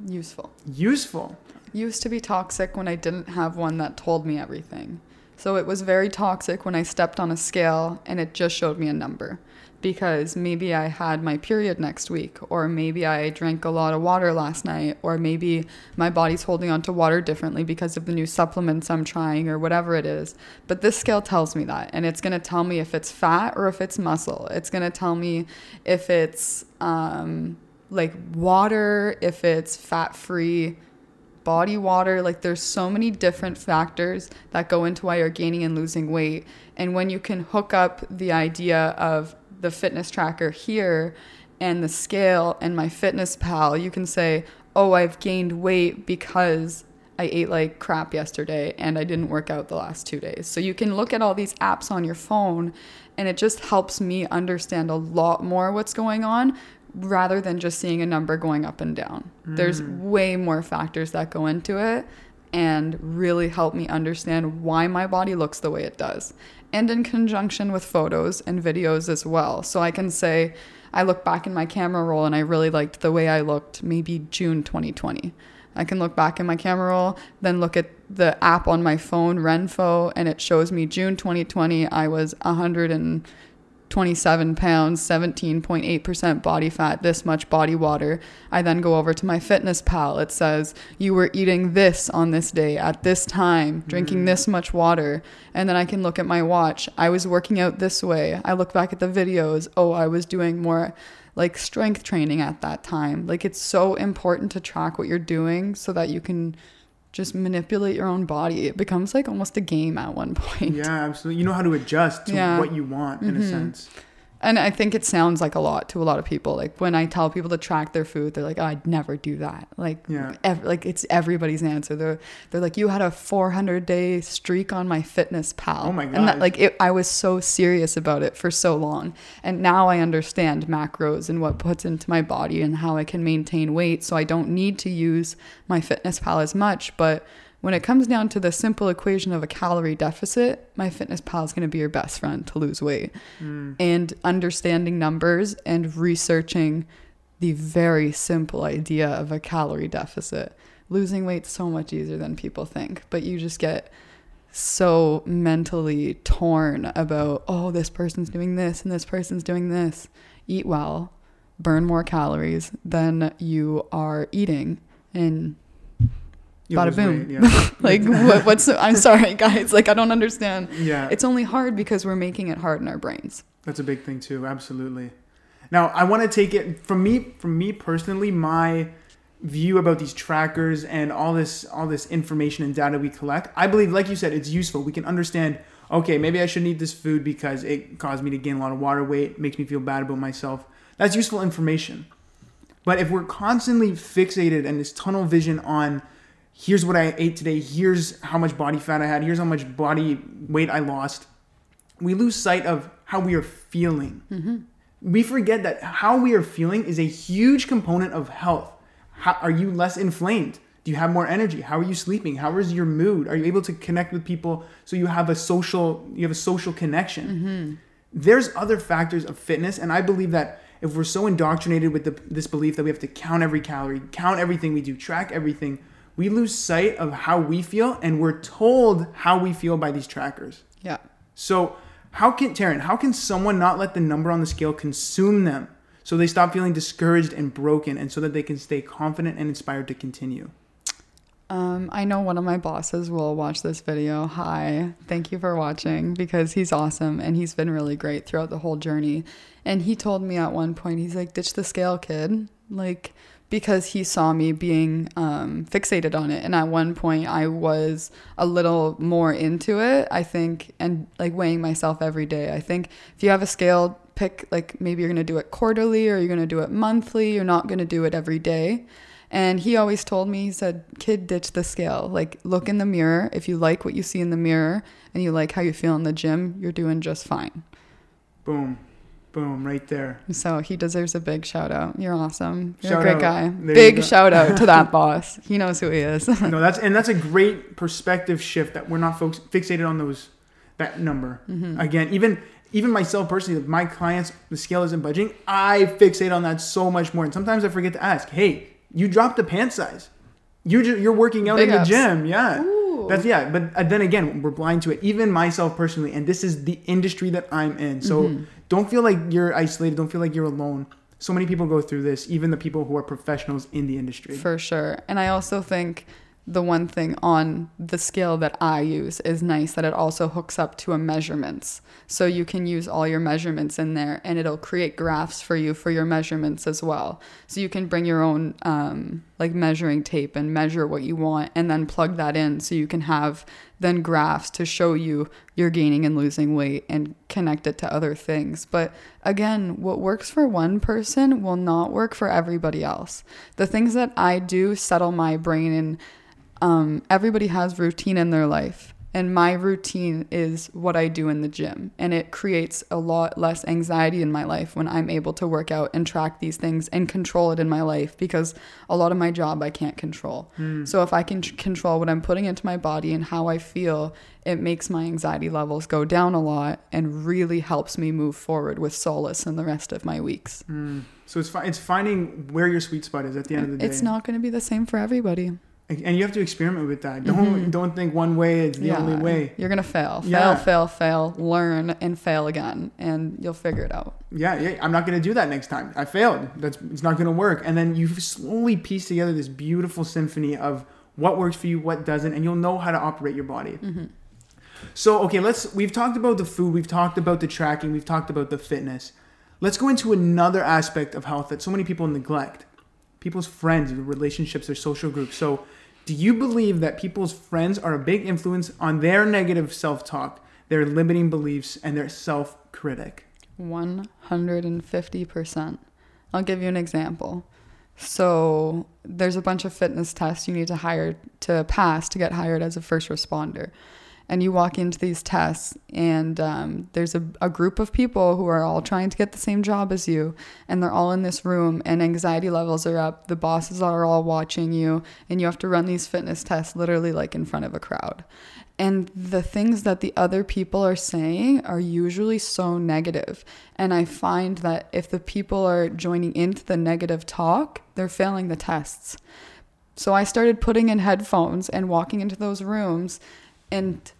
Useful. Useful. Used to be toxic when I didn't have one that told me everything. So it was very toxic when I stepped on a scale and it just showed me a number. Because maybe I had my period next week, or maybe I drank a lot of water last night, or maybe my body's holding on to water differently because of the new supplements I'm trying, or whatever it is. But this scale tells me that, and it's gonna tell me if it's fat or if it's muscle. It's gonna tell me if it's um, like water, if it's fat free body water like there's so many different factors that go into why you're gaining and losing weight. And when you can hook up the idea of the fitness tracker here and the scale and MyFitnessPal you can say oh i've gained weight because i ate like crap yesterday and i didn't work out the last two days. So you can look at all these apps on your phone and it just helps me understand a lot more what's going on rather than just seeing a number going up and down. There's mm. way more factors that go into it and really help me understand why my body looks the way it does. And in conjunction with photos and videos as well. So I can say, I look back in my camera roll and I really liked the way I looked maybe June 2020. I can look back in my camera roll, then look at the app on my phone, Renpho, and it shows me June 2020, I was 100 and 27 pounds, 17.8% body fat, this much body water. I then go over to MyFitnessPal. It says, you were eating this on this day at this time, drinking mm. this much water. And then I can look at my watch. I was working out this way. I look back at the videos. Oh, I was doing more like strength training at that time. Like it's so important to track what you're doing so that you can just manipulate your own body. It becomes like almost a game at one point. Yeah, absolutely. You know how to adjust to Yeah. what you want in a Mhm. sense. And I think it sounds like a lot to a lot of people. Like when I tell people to track their food, they're like, oh, "I'd never do that." Like, Yeah. ev- like it's everybody's answer. They're they're like, "You had a 400 day streak on MyFitnessPal." Oh my god! And that, like, it, I was so serious about it for so long, and now I understand macros and what puts into my body and how I can maintain weight. So I don't need to use MyFitnessPal as much, but when it comes down to the simple equation of a calorie deficit, MyFitnessPal is going to be your best friend to lose weight Mm. and understanding numbers and researching the very simple idea of a calorie deficit. Losing weight's so much easier than people think, but you just get so mentally torn about, oh, this person's doing this and this person's doing this. Eat well, burn more calories than you are eating. And You Bada boom. yeah. [LAUGHS] like, [LAUGHS] what, what's, I'm sorry, [LAUGHS] guys, like, I don't understand. yeah. It's only hard because we're making it hard in our brains. That's a big thing too. Absolutely. Now, I want to take it from me. From me personally, my view about these trackers and all this all this information and data we collect. I believe, like you said, it's useful. We can understand. Okay, maybe I shouldn't eat this food because it caused me to gain a lot of water weight. Makes me feel bad about myself. That's useful information. But if we're constantly fixated and this tunnel vision on here's what I ate today, here's how much body fat I had, here's how much body weight I lost, we lose sight of how we are feeling. Mm-hmm. We forget that how we are feeling is a huge component of health. How, are you less inflamed? Do you have more energy? How are you sleeping? How is your mood? Are you able to connect with people so you have a social you have a social connection? Mm-hmm. There's other factors of fitness, and I believe that if we're so indoctrinated with the, this belief that we have to count every calorie, count everything we do, track everything, we lose sight of how we feel, and we're told how we feel by these trackers. Yeah. So, how can Taryn, how can someone not let the number on the scale consume them so they stop feeling discouraged and broken and so that they can stay confident and inspired to continue? Um, I know one of my bosses will watch this video. Hi, thank you for watching because he's awesome and he's been really great throughout the whole journey. And he told me at one point, he's like, ditch the scale, kid. Like, because he saw me being um, fixated on it. And at one point, I was a little more into it, I think, and like weighing myself every day. I think if you have a scale, pick like maybe you're going to do it quarterly or you're going to do it monthly. You're not going to do it every day. And he always told me, he said, kid, ditch the scale. Like, look in the mirror. If you like what you see in the mirror and you like how you feel in the gym, you're doing just fine. Boom. Boom, right there. So he deserves a big shout out. You're awesome. You're Shout a great out. guy. There Big shout out to that [LAUGHS] boss. He knows who he is. [LAUGHS] no, that's and that's a great perspective shift that we're not folks fixated on those that number. Mm-hmm. Again, even even myself personally, my clients, the scale isn't budging. I fixate on that so much more, and sometimes I forget to ask, "Hey, you dropped a pant size. You ju- you're working out Big in the gym, yeah." Ooh. That's yeah, but uh, then again, we're blind to it. Even myself personally, and this is the industry that I'm in. So Mm-hmm. Don't feel like you're isolated. Don't feel like you're alone. So many people go through this, even the people who are professionals in the industry. For sure. And I also think the one thing on the scale that I use is nice that it also hooks up to a measurements. So you can use all your measurements in there and it'll create graphs for you for your measurements as well. So you can bring your own um, like measuring tape and measure what you want and then plug that in so you can have then graphs to show you you're gaining and losing weight and connect it to other things. But again, what works for one person will not work for everybody else. The things that I do settle my brain and um, everybody has routine in their life. And my routine is what I do in the gym. And it creates a lot less anxiety in my life when I'm able to work out and track these things and control it in my life because a lot of my job I can't control. So if I can control what I'm putting into my body and how I feel, it makes my anxiety levels go down a lot and really helps me move forward with solace in the rest of my weeks. Mm. So it's fi- it's finding where your sweet spot is at the end of the day. It's not going to be the same for everybody. And you have to experiment with that. Don't mm-hmm. don't think one way is the only way. You're gonna fail, fail, Yeah. fail, fail, learn, and fail again, and you'll figure it out. Yeah, yeah, I'm not gonna do that next time. I failed. That's it's not gonna work. And then you slowly piece together this beautiful symphony of what works for you, what doesn't, and you'll know how to operate your body. Mm-hmm. So okay, let's. We've talked about the food. We've talked about the tracking. We've talked about the fitness. Let's go into another aspect of health that so many people neglect. People's friends, relationships, their social groups. So, do you believe that people's friends are a big influence on their negative self-talk, their limiting beliefs, and their self-critic? 150%. I'll give you an example. So, there's a bunch of fitness tests you need to hire to pass to get hired as a first responder. And you walk into these tests, and um, there's a, a group of people who are all trying to get the same job as you, and they're all in this room, and anxiety levels are up. The bosses are all watching you, and you have to run these fitness tests literally like in front of a crowd. And the things that the other people are saying are usually so. And I find that if the people are joining into the negative talk, they're failing the tests. So I started putting in headphones and walking into those rooms and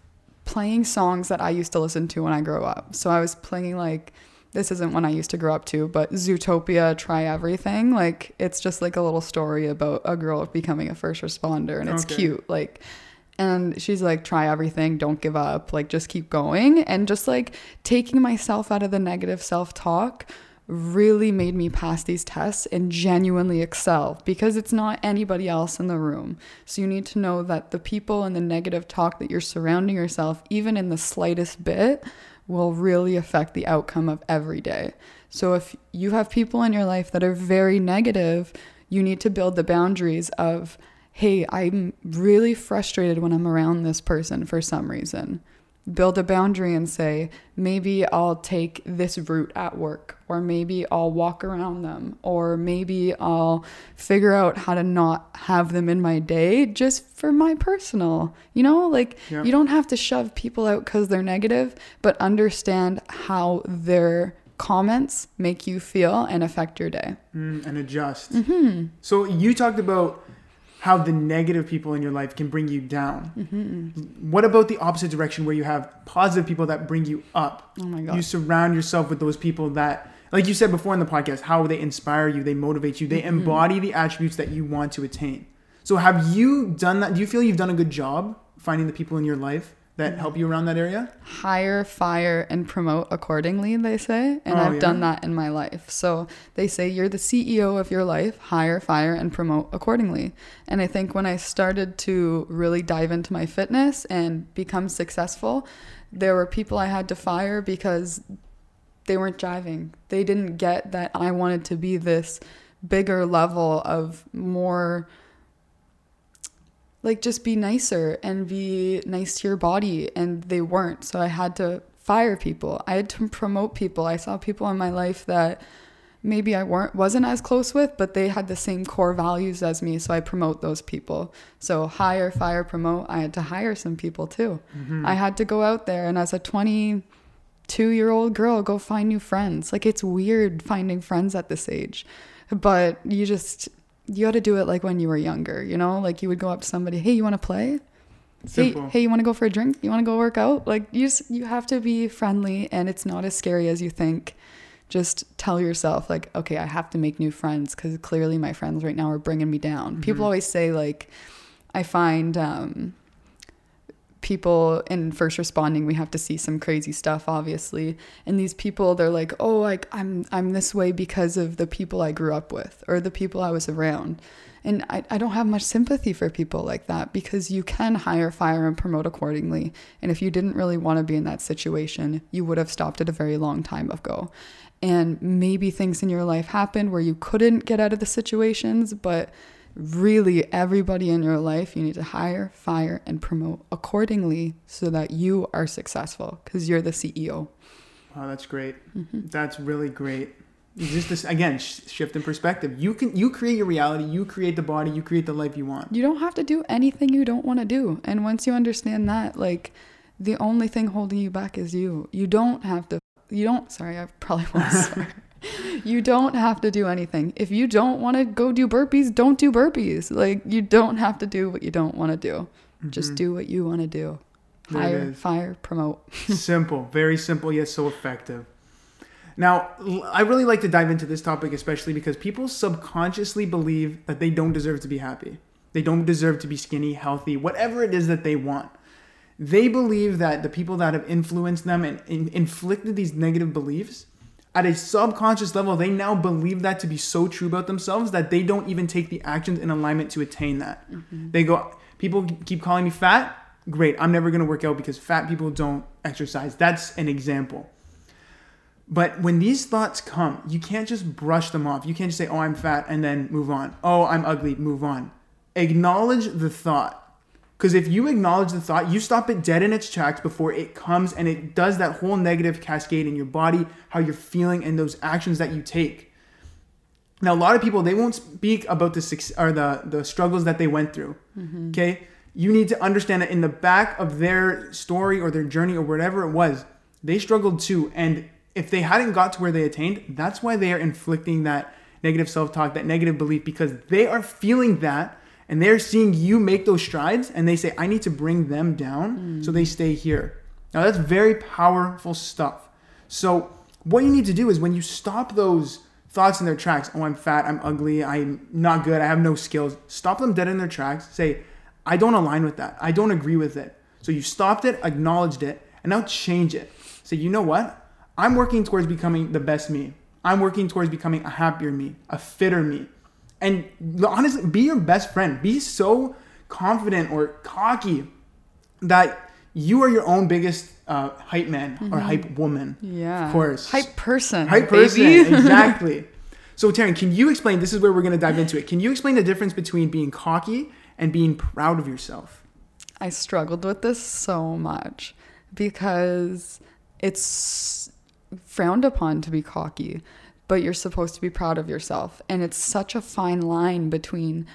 playing songs that I used to listen to when I grew up. So I was playing like this isn't one I used to grow up to, but Zootopia, Try Everything. Like it's just like a little story about a girl becoming a first responder and it's Okay. cute. Like and she's like try everything, don't give up, like just keep going and just like taking myself out of the negative self-talk really made me pass these tests and genuinely excel because it's not anybody else in the room. So you need to know that the people and the negative talk that you're surrounding yourself, even in the slightest bit, will really affect the outcome of every day. So if you have people in your life that are very negative, you need to build the boundaries of, hey, I'm really frustrated when I'm around this person for some reason build a boundary and say, maybe I'll take this route at work, or maybe I'll walk around them, or maybe I'll figure out how to not have them in my day just for my personal. You know, like Yeah. you don't have to shove people out because they're negative, but understand how their comments make you feel and affect your day. Mm, and adjust. So you talked about how the negative people in your life can bring you down. Mm-hmm. What about the opposite direction where you have positive people that bring you up? Oh my God. You surround yourself with those people that, like you said before in the podcast, how they inspire you, they motivate you, they mm-hmm. embody the attributes that you want to attain. So have you done that? Do you feel you've done a good job finding the people in your life that help you around that area? hire, fire, and promote accordingly, they say. And Oh, I've yeah? done that in my life. So they say you're the CEO of your life, hire, fire, and promote accordingly. And I think when I started to really dive into my fitness and become successful, there were people I had to fire because they weren't jiving. They didn't get that I wanted to be this bigger level of more like just be nicer and be nice to your body and they weren't. So i had to fire people. I had to promote people. I saw people in my life that maybe i weren't wasn't as close with but they had the same core values as me so i promote those people. So hire fire promote. I had to hire some people too. Mm-hmm. I had to go out there and as a 22 year old girl go find new friends. Like it's weird finding friends at this age but you just you got to do it like when you were younger you know like you would go up to somebody hey you want to play Simple. Hey, hey, you want to go for a drink? You want to go work out? Like you just you have to be friendly and it's not as scary as you think. Just tell yourself like, okay, I have to make new friends cuz clearly my friends right now are bringing me down. People always say like I find um people in first responding we have to see some crazy stuff obviously. And these people they're like oh like i'm i'm this way because of the people i grew up with or the people i was around. And I, I don't have much sympathy for people like that because you can hire fire and promote accordingly. And if you didn't really want to be in that situation you would have stopped it a very long time ago. And maybe things in your life happened where you couldn't get out of the situations but really everybody in your life you need to hire fire and promote accordingly so that you are successful because you're the ceo Wow, that's great. Mm-hmm. That's really great. Just this again, sh- shift in perspective. You can you create your reality. You create the body. You create the life you want. you don't have to do anything you don't want to do and once you understand that like the only thing holding you back is you you don't have to you don't sorry i probably won't [LAUGHS] [LAUGHS] you don't have to do anything. If you don't want to go do burpees, don't do burpees. Like you don't have to do what you don't want to do. Just do what you want to do. Mm-hmm. Hire, fire, promote. [LAUGHS] simple, very simple yet so effective. Now, I really like to dive into this topic, especially because people subconsciously believe that they don't deserve to be happy. They don't deserve to be skinny, healthy, whatever it is that they want. They believe that the people that have influenced them and in- inflicted these negative beliefs, at a subconscious level, they now believe that to be so true about themselves that they don't even take the actions in alignment to attain that. Mm-hmm. They go, people keep calling me fat. Great, I'm never gonna work out because fat people don't exercise. That's an example. But when these thoughts come, you can't just brush them off. You can't just say, oh, I'm fat, and then move on. Oh, I'm ugly, move on. Acknowledge the thought. Because if you acknowledge the thought, you stop it dead in its tracks before it comes and it does that whole negative cascade in your body, how you're feeling, and those actions that you take. Now, a lot of people they won't speak about the or the the struggles that they went through. Mm-hmm. Okay, you need to understand that in the back of their story or their journey or whatever it was, they struggled too. And if they hadn't got to where they attained, that's why they are inflicting that negative self talk, that negative belief, because they are feeling that and they're seeing you make those strides and they say, I need to bring them down mm. so they stay here. Now, that's very powerful stuff. So, what you need to do is when you stop those thoughts in their tracks, oh, I'm fat, I'm ugly, I'm not good, I have no skills, stop them dead in their tracks. Say, I don't align with that. I don't agree with it. So, you stopped it, acknowledged it, and now change it. Say, you know what? I'm working towards becoming the best me. I'm working towards becoming a happier me, a fitter me. And honestly, be your best friend. Be so confident or cocky that you are your own biggest uh, hype man or hype woman. Yeah. Of course. Hype person. Hype person. baby. [LAUGHS] exactly. So, Taryn, can you explain? This is where we're going to dive into it. Can you explain the difference between being cocky and being proud of yourself? I struggled with this so much because it's frowned upon to be cocky, but you're supposed to be proud of yourself. And it's such a fine line between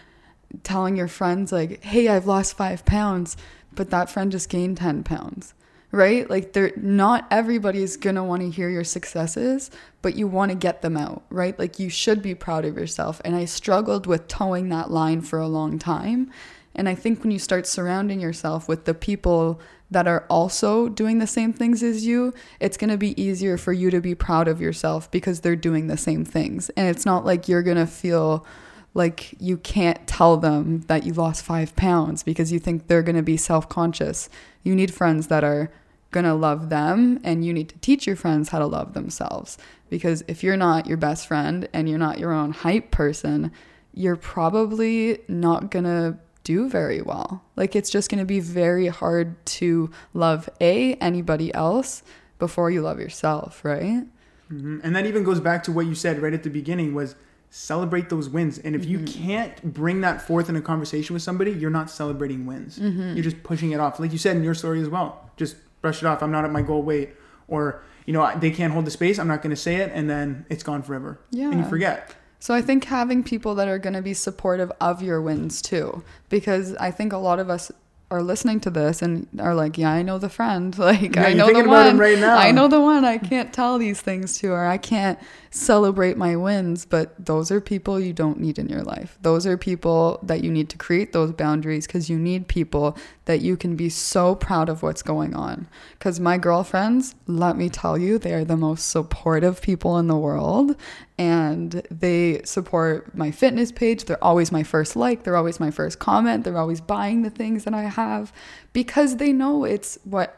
telling your friends, like, hey, I've lost five pounds, but that friend just gained 10 pounds. Right? Like they're not everybody's gonna want to hear your successes, but you want to get them out, right? Like you should be proud of yourself. And I struggled with towing that line for a long time. And I think when you start surrounding yourself with the people that are also doing the same things as you, it's going to be easier for you to be proud of yourself because they're doing the same things. And it's not like you're going to feel like you can't tell them that you lost five pounds because you think they're going to be self conscious. You need friends that are going to love them, and you need to teach your friends how to love themselves. Because if you're not your best friend and you're not your own hype person, you're probably not going to do very well. Like it's just going to be very hard to love a anybody else before you love yourself, right? Mhm. And that even goes back to what you said right at the beginning was celebrate those wins. And if you can't bring that forth in a conversation with somebody, you're not celebrating wins. You're just pushing it off. Like you said in your story as well. Just brush it off. I'm not at my goal weight or you know, they can't hold the space. I'm not going to say it and then it's gone forever. Yeah. And you forget. So I think having people that are going to be supportive of your wins too, because I think a lot of us are listening to this and are like, yeah, I know the friend, [LAUGHS] like Yeah, I know the thinking about him one, right now. I know the one. I can't tell these things to, or I can't celebrate my wins. But those are people you don't need in your life. Those are people that you need to create those boundaries because you need people that you can be so proud of what's going on. Because my girlfriends, let me tell you, they are the most supportive people in the world and they support my fitness page. They're always my first like, they're always my first comment, they're always buying the things that I have because they know it's what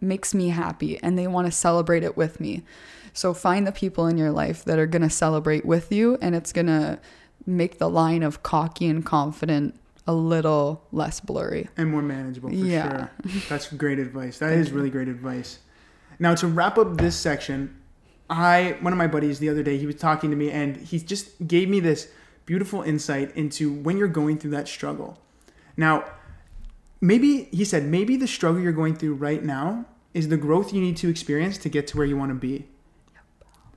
makes me happy and they want to celebrate it with me. So find the people in your life that are going to celebrate with you and it's going to make the line of cocky and confident a little less blurry. and more manageable for Yeah. sure. [LAUGHS] That's great advice. That is really great advice. Now to wrap up this section, I one of my buddies the other day he was talking to me and he just gave me this beautiful insight into when you're going through that struggle. Now, maybe he said maybe the struggle you're going through right now is the growth you need to experience to get to where you want to be.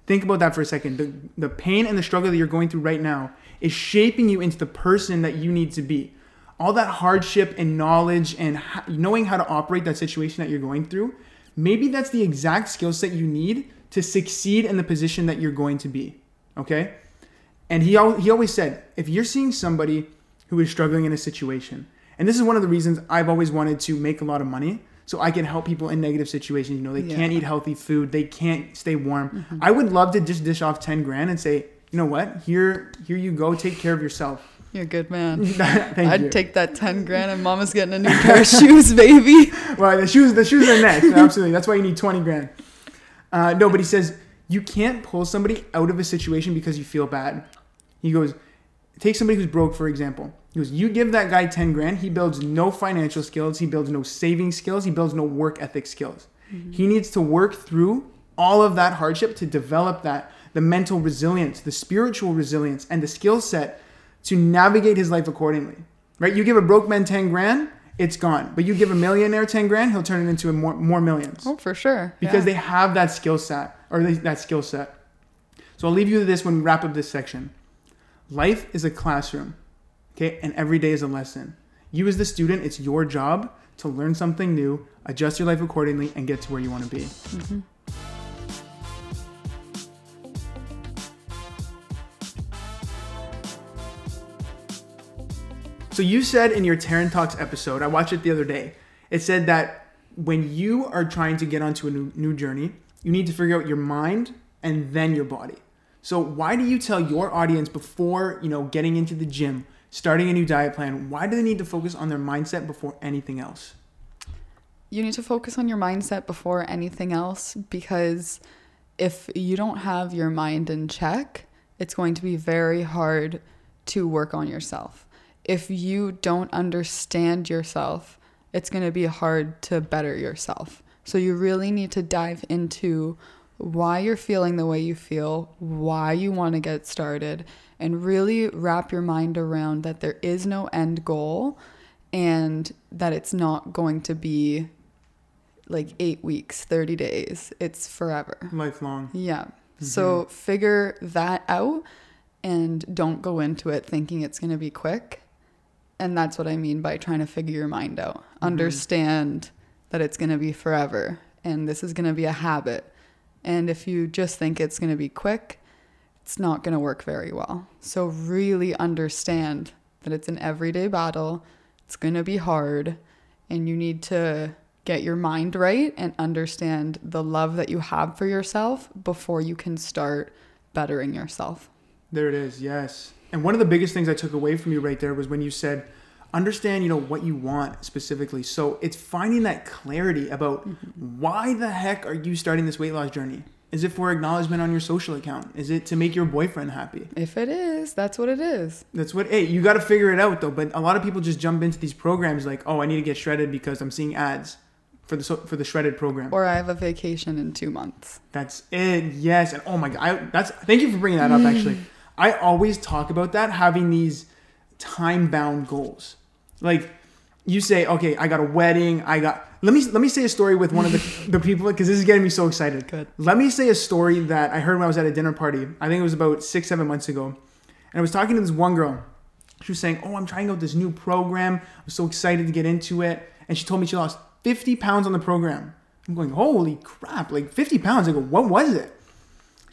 Think about that for a second. The, the pain and the struggle that you're going through right now is shaping you into the person that you need to be. All that hardship and knowledge and knowing how to operate that situation that you're going through, maybe that's the exact skill set you need to succeed in the position that you're going to be. Okay? And he, al- he always said, if you're seeing somebody who is struggling in a situation, and this is one of the reasons I've always wanted to make a lot of money so I can help people in negative situations. You know, they Yeah. can't eat healthy food, they can't stay warm. Mm-hmm. I would love to just dish off 10 grand and say, you know what? Here here you go, take care of yourself. You're a good man. [LAUGHS] Thank I'd you. take that 10 grand and mama's getting a new pair of [LAUGHS] shoes, baby. well, the shoes the shoes are next. Absolutely. That's why you need 20 grand. Uh, no, but he says you can't pull somebody out of a situation because you feel bad. He goes, take somebody who's broke, for example. He goes, you give that guy 10 grand, he builds no financial skills, he builds no saving skills, he builds no work ethic skills. He needs to work through all of that hardship to develop that the mental resilience, the spiritual resilience, and the skill set to navigate his life accordingly. Right? You give a broke man 10 grand, it's gone. But you give a millionaire 10 grand, he'll turn it into a more, more millions Oh, for sure. because Yeah. they have that skill set or they, that skill set. So I'll leave you with this when we wrap up this section. Life is a classroom, okay, and every day is a lesson. You as the student, it's your job to learn something new, adjust your life accordingly, and get to where you want to be. Mm-hmm. So you said in your Taryn Talks episode, I watched it the other day. It said that when you are trying to get onto a new, new journey, you need to figure out your mind and then your body. So why do you tell your audience before, you know, getting into the gym, starting a new diet plan, why do they need to focus on their mindset before anything else? you need to focus on your mindset before anything else because if you don't have your mind in check, it's going to be very hard to work on yourself. If you don't understand yourself, it's going to be hard to better yourself. So you really need to dive into why you're feeling the way you feel, why you want to get started, and really wrap your mind around that there is no end goal and that it's not going to be like eight weeks, 30 days. It's forever. Lifelong. Yeah. Mm-hmm. So figure that out and don't go into it thinking it's going to be quick. And that's what I mean by trying to figure your mind out. Mm-hmm. Understand that it's going to be forever and this is going to be a habit. And if you just think it's going to be quick, it's not going to work very well. So really understand that it's an everyday battle. It's going to be hard and you need to get your mind right and understand the love that you have for yourself before you can start bettering yourself. There it is. Yes. And one of the biggest things I took away from you right there was when you said, understand, you know, what you want specifically. So it's finding that clarity about mm-hmm. why the heck are you starting this weight loss journey? Is it for acknowledgement on your social account? Is it to make your boyfriend happy? If it is, that's what it is. That's what. Hey, you got to figure it out though. But a lot of people just jump into these programs like, oh, I need to get shredded because I'm seeing ads for the for the shredded program. Or I have a vacation in two months. That's it. Yes. And oh my god, I, that's thank you for bringing that up. Actually, [LAUGHS] I always talk about that having these time bound goals. Like you say, okay, I got a wedding. I got. Let me let me say a story with one of the [LAUGHS] the people because this is getting me so excited. Good. Let me say a story that I heard when I was at a dinner party. I think it was about six seven months ago, and I was talking to this one girl. She was saying, "Oh, I'm trying out this new program. I'm so excited to get into it." And she told me she lost 50 pounds on the program. I'm going, "Holy crap! Like 50 pounds." I go, "What was it?"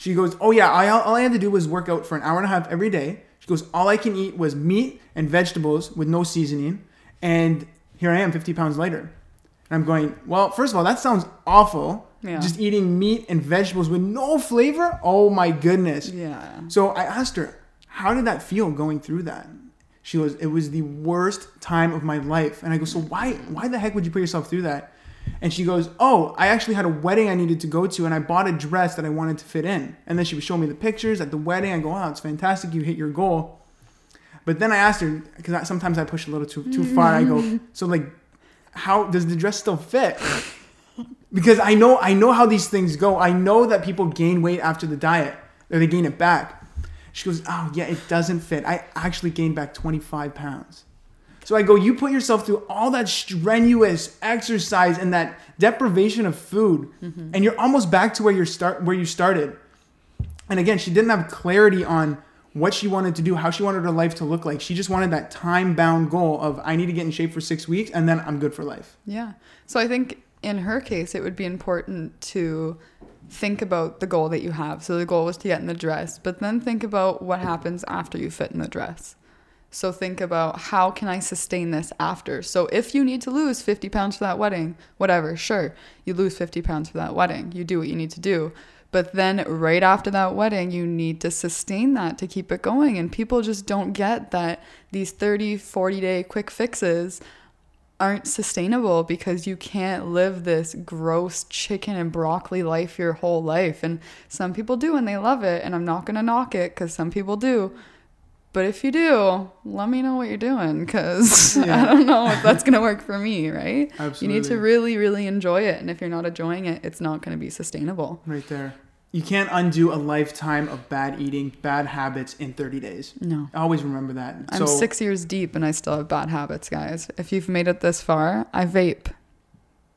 She goes, "Oh yeah, I, all I had to do was work out for an hour and a half every day." She goes, "All I can eat was meat and vegetables with no seasoning, and here I am, 50 pounds lighter." And I'm going, "Well, first of all, that sounds awful. Yeah. Just eating meat and vegetables with no flavor. Oh my goodness." Yeah. So I asked her, "How did that feel going through that?" She goes, "It was the worst time of my life." And I go, "So why why the heck would you put yourself through that?" And she goes, "Oh, I actually had a wedding I needed to go to, and I bought a dress that I wanted to fit in." And then she was showing me the pictures at the wedding. I go, "Wow, it's fantastic! You hit your goal." But then I asked her because sometimes I push a little too too far. I go, [LAUGHS] "So like, how does the dress still fit?" Because I know I know how these things go. I know that people gain weight after the diet, or they gain it back. She goes, "Oh yeah, it doesn't fit. I actually gained back 25 pounds." So I go, "You put yourself through all that strenuous exercise and that deprivation of food, mm-hmm. and you're almost back to where you start where you started." And again, she didn't have clarity on what she wanted to do, how she wanted her life to look like. She just wanted that time-bound goal of I need to get in shape for 6 weeks and then I'm good for life. Yeah. So I think in her case, it would be important to think about the goal that you have. So the goal was to get in the dress, but then think about what happens after you fit in the dress. So think about how can I sustain this after? So if you need to lose 50 pounds for that wedding, whatever, sure, you lose 50 pounds for that wedding. You do what you need to do. But then right after that wedding, you need to sustain that to keep it going. And people just don't get that these 30, 40 day quick fixes aren't sustainable because you can't live this gross chicken and broccoli life your whole life. And some people do and they love it. And I'm not going to knock it because some people do. But if you do, let me know what you're doing because [LAUGHS] Yeah. I don't know if that's going to work for me, right? Absolutely. You need to really, really enjoy it. And if you're not enjoying it, it's not going to be sustainable. Right there. You can't undo a lifetime of bad eating, bad habits in 30 days. No. I Always remember that. I'm six years deep and I still have bad habits, guys. If you've made it this far, I vape.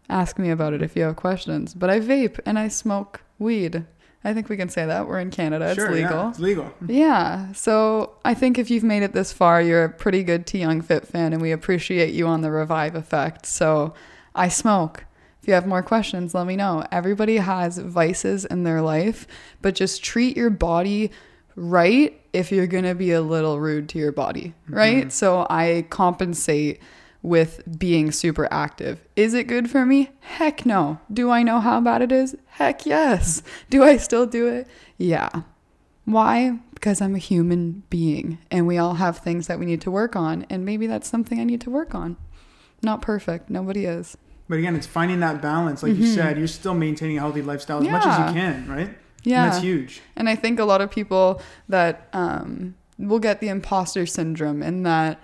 Ask me about it if you have questions. But I vape and I smoke weed. I think we can say that. We're in Canada. Sure, it's yeah, legal. it's legal. Yeah. So I think if you've made it this far, you're a pretty good T Young Fit fan and we appreciate you on the RVIVE effect. So I smoke. If you have more questions, let me know. Everybody has vices in their life, but just treat your body right if you're going to be a little rude to your body, right? Mm-hmm. So I compensate with being super active. Is it good for me? Heck no. Do I know how bad it is? Heck yes. Do I still do it? Yeah. Why? Because I'm a human being and we all have things that we need to work on. And maybe that's something I need to work on. Not perfect. Nobody is. But again, it's finding that balance. Like you said, you're still maintaining a healthy lifestyle as much as Mm-hmm. You can, right? Yeah. And that's huge. And I think a lot of people that um, will get the imposter syndrome in that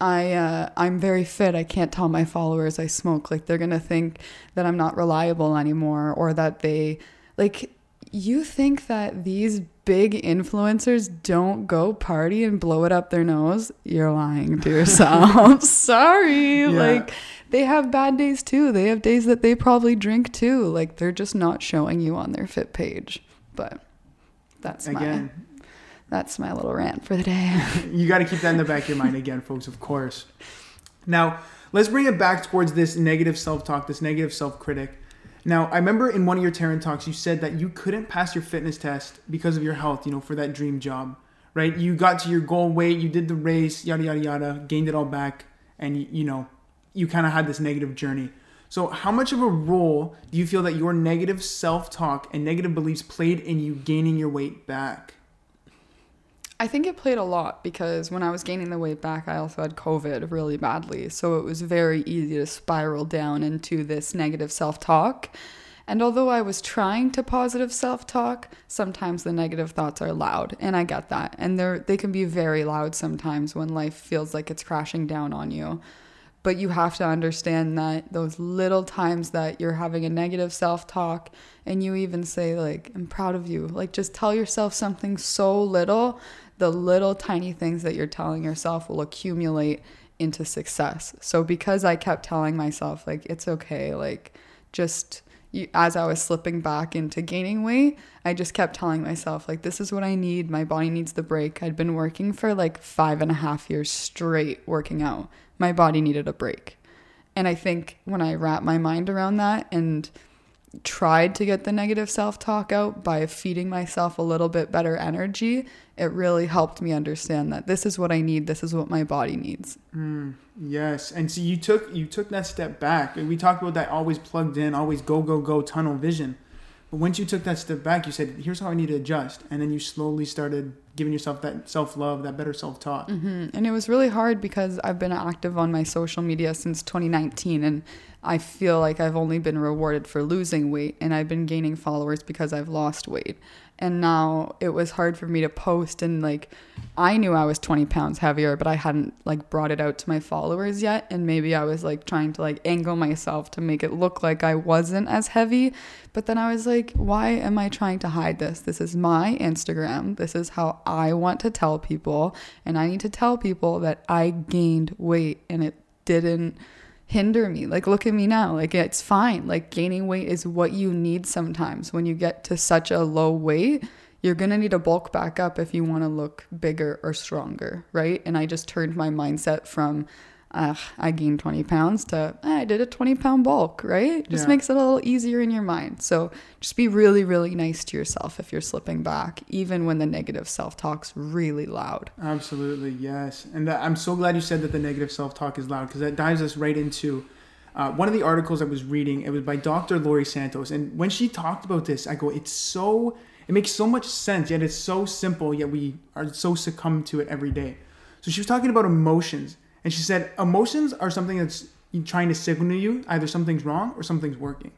I uh, I'm very fit. I can't tell my followers I smoke. Like they're gonna think that I'm not reliable anymore, or that they like. You think that these big influencers don't go party and blow it up their nose? You're lying to yourself. [LAUGHS] [LAUGHS] Sorry. Yeah. Like they have bad days too. They have days that they probably drink too. Like they're just not showing you on their fit page. But that's my Again, that's my little rant for the day. [LAUGHS] you got to keep that in the back of your mind again, folks, of course. Now, let's bring it back towards this negative self talk, this negative self critic. Now, I remember in one of your Taryn Talks, you said that you couldn't pass your fitness test because of your health, you know, for that dream job, right? You got to your goal weight, you did the race, yada, yada, yada, gained it all back, and, you, know, you kind of had this negative journey. So, how much of a role do you feel that your negative self talk and negative beliefs played in you gaining your weight back? I think it played a lot because when I was gaining the weight back, I also had COVID really badly. So it was very easy to spiral down into this negative self talk. And although I was trying to positive self talk, sometimes the negative thoughts are loud. And I get that. And they're, they can be very loud sometimes when life feels like it's crashing down on you. But you have to understand that those little times that you're having a negative self talk and you even say, like, I'm proud of you, like, just tell yourself something so little, the little tiny things that you're telling yourself will accumulate into success. So, because I kept telling myself, like, it's okay, like, just you, as I was slipping back into gaining weight, I just kept telling myself, like, this is what I need. My body needs the break. I'd been working for like five and a half years straight working out. My body needed a break. And I think when I wrap my mind around that and tried to get the negative self talk out by feeding myself a little bit better energy, it really helped me understand that this is what I need, this is what my body needs. Yes, and so you took you took that step back, and we talked about that always plugged in, always go go go tunnel vision. But once you took that step back, you said, "Here's how I need to adjust," and then you slowly started giving yourself that self love, that better self talk. hmm And it was really hard because I've been active on my social media since 2019, and I feel like I've only been rewarded for losing weight, and I've been gaining followers because I've lost weight. And now it was hard for me to post, and like I knew I was 20 pounds heavier, but I hadn't like brought it out to my followers yet, and maybe I was like trying to like angle myself to make it look like I wasn't as heavy. But then I was like, why am I trying to hide this? This is my Instagram. This is how I want to tell people. And I need to tell people that I gained weight and it didn't hinder me. Like, look at me now. Like, it's fine. Like, gaining weight is what you need sometimes. When you get to such a low weight, you're going to need to bulk back up if you want to look bigger or stronger, right? And I just turned my mindset from Ugh, I gained 20 pounds to "Eh, I did a 20 pound bulk, right? Just Yeah. makes it a little easier in your mind. So just be really, really nice to yourself if you're slipping back, even when the negative self talk's really loud. Absolutely, yes. And that, I'm so glad you said that the negative self talk is loud because that dives us right into uh, one of the articles I was reading. It was by Dr. Laurie Santos. And when she talked about this, I go, it's so, it makes so much sense, yet it's so simple, yet we are so succumb to it every day. So she was talking about emotions. And she said, emotions are something that's trying to signal to you either something's wrong or something's working.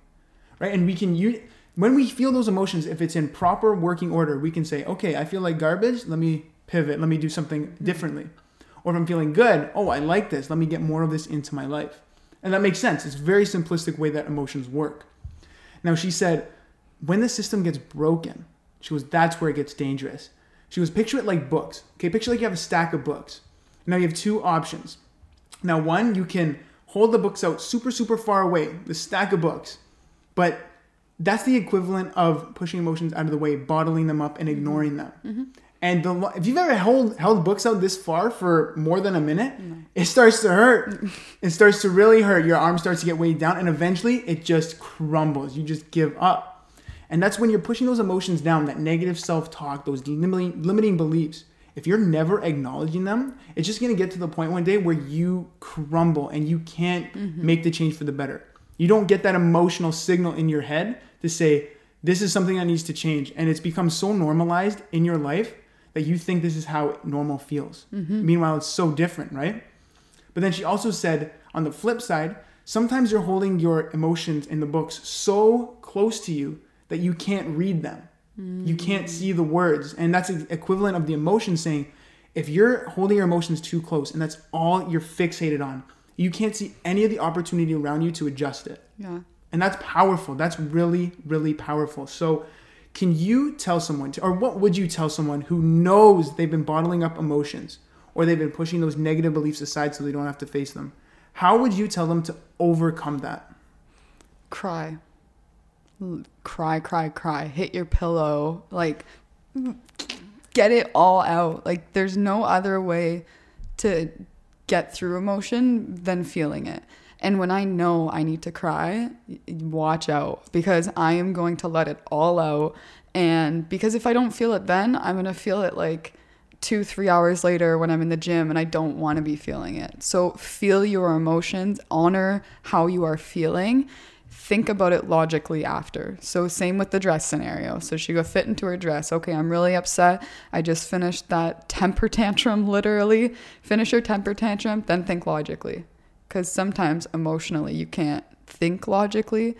Right? And we can use, when we feel those emotions, if it's in proper working order, we can say, okay, I feel like garbage. Let me pivot. Let me do something mm-hmm. differently. Or if I'm feeling good, oh, I like this. Let me get more of this into my life. And that makes sense. It's a very simplistic way that emotions work. Now, she said, when the system gets broken, she was, that's where it gets dangerous. She was, picture it like books. Okay, picture like you have a stack of books. Now you have two options. Now, one, you can hold the books out super, super far away, the stack of books. But that's the equivalent of pushing emotions out of the way, bottling them up, and mm-hmm. ignoring them. Mm-hmm. And the, if you've ever held held books out this far for more than a minute, it starts to hurt. Mm-hmm. it starts to really hurt. Your arm starts to get weighed down, and eventually it just crumbles. You just give up. And that's when you're pushing those emotions down, that negative self talk, those limiting, limiting beliefs. If you're never acknowledging them, it's just gonna get to the point one day where you crumble and you can't mm-hmm. make the change for the better. You don't get that emotional signal in your head to say, this is something that needs to change. And it's become so normalized in your life that you think this is how normal feels. Mm-hmm. Meanwhile, it's so different, right? But then she also said, on the flip side, sometimes you're holding your emotions in the books so close to you that you can't read them. You can't see the words. And that's the equivalent of the emotion saying, if you're holding your emotions too close and that's all you're fixated on, you can't see any of the opportunity around you to adjust it. Yeah. And that's powerful. That's really, really powerful. So, can you tell someone, to, or what would you tell someone who knows they've been bottling up emotions or they've been pushing those negative beliefs aside so they don't have to face them? How would you tell them to overcome that? Cry. Cry, cry, cry. Hit your pillow. Like, get it all out. Like, there's no other way to get through emotion than feeling it. And when I know I need to cry, watch out because I am going to let it all out. And because if I don't feel it then, I'm going to feel it like two, three hours later when I'm in the gym and I don't want to be feeling it. So feel your emotions, honor how you are feeling. Think about it logically after. So, same with the dress scenario. So, she go fit into her dress. Okay, I'm really upset. I just finished that [LAUGHS] temper tantrum, literally. Finish your temper tantrum, then think logically because sometimes emotionally you can't think logically.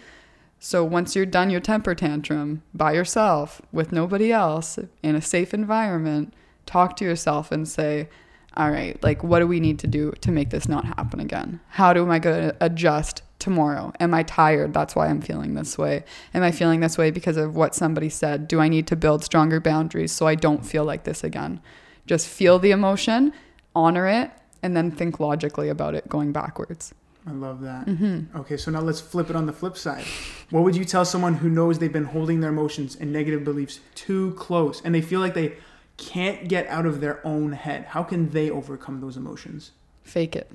So once you're done your temper tantrum by yourself with nobody else in a safe environment, talk to yourself and say, all right, like what do we need to do to make this not happen again? How do am I going to adjust tomorrow? Am I tired? That's why I'm feeling this way. Am I feeling this way because of what somebody said? Do I need to build stronger boundaries so I don't feel like this again? Just feel the emotion, honor it, and then think logically about it going backwards. I love that. Mm-hmm. Okay, so now let's flip it on the flip side. What would you tell someone who knows they've been holding their emotions and negative beliefs too close and they feel like they can't get out of their own head? How can they overcome those emotions? Fake it.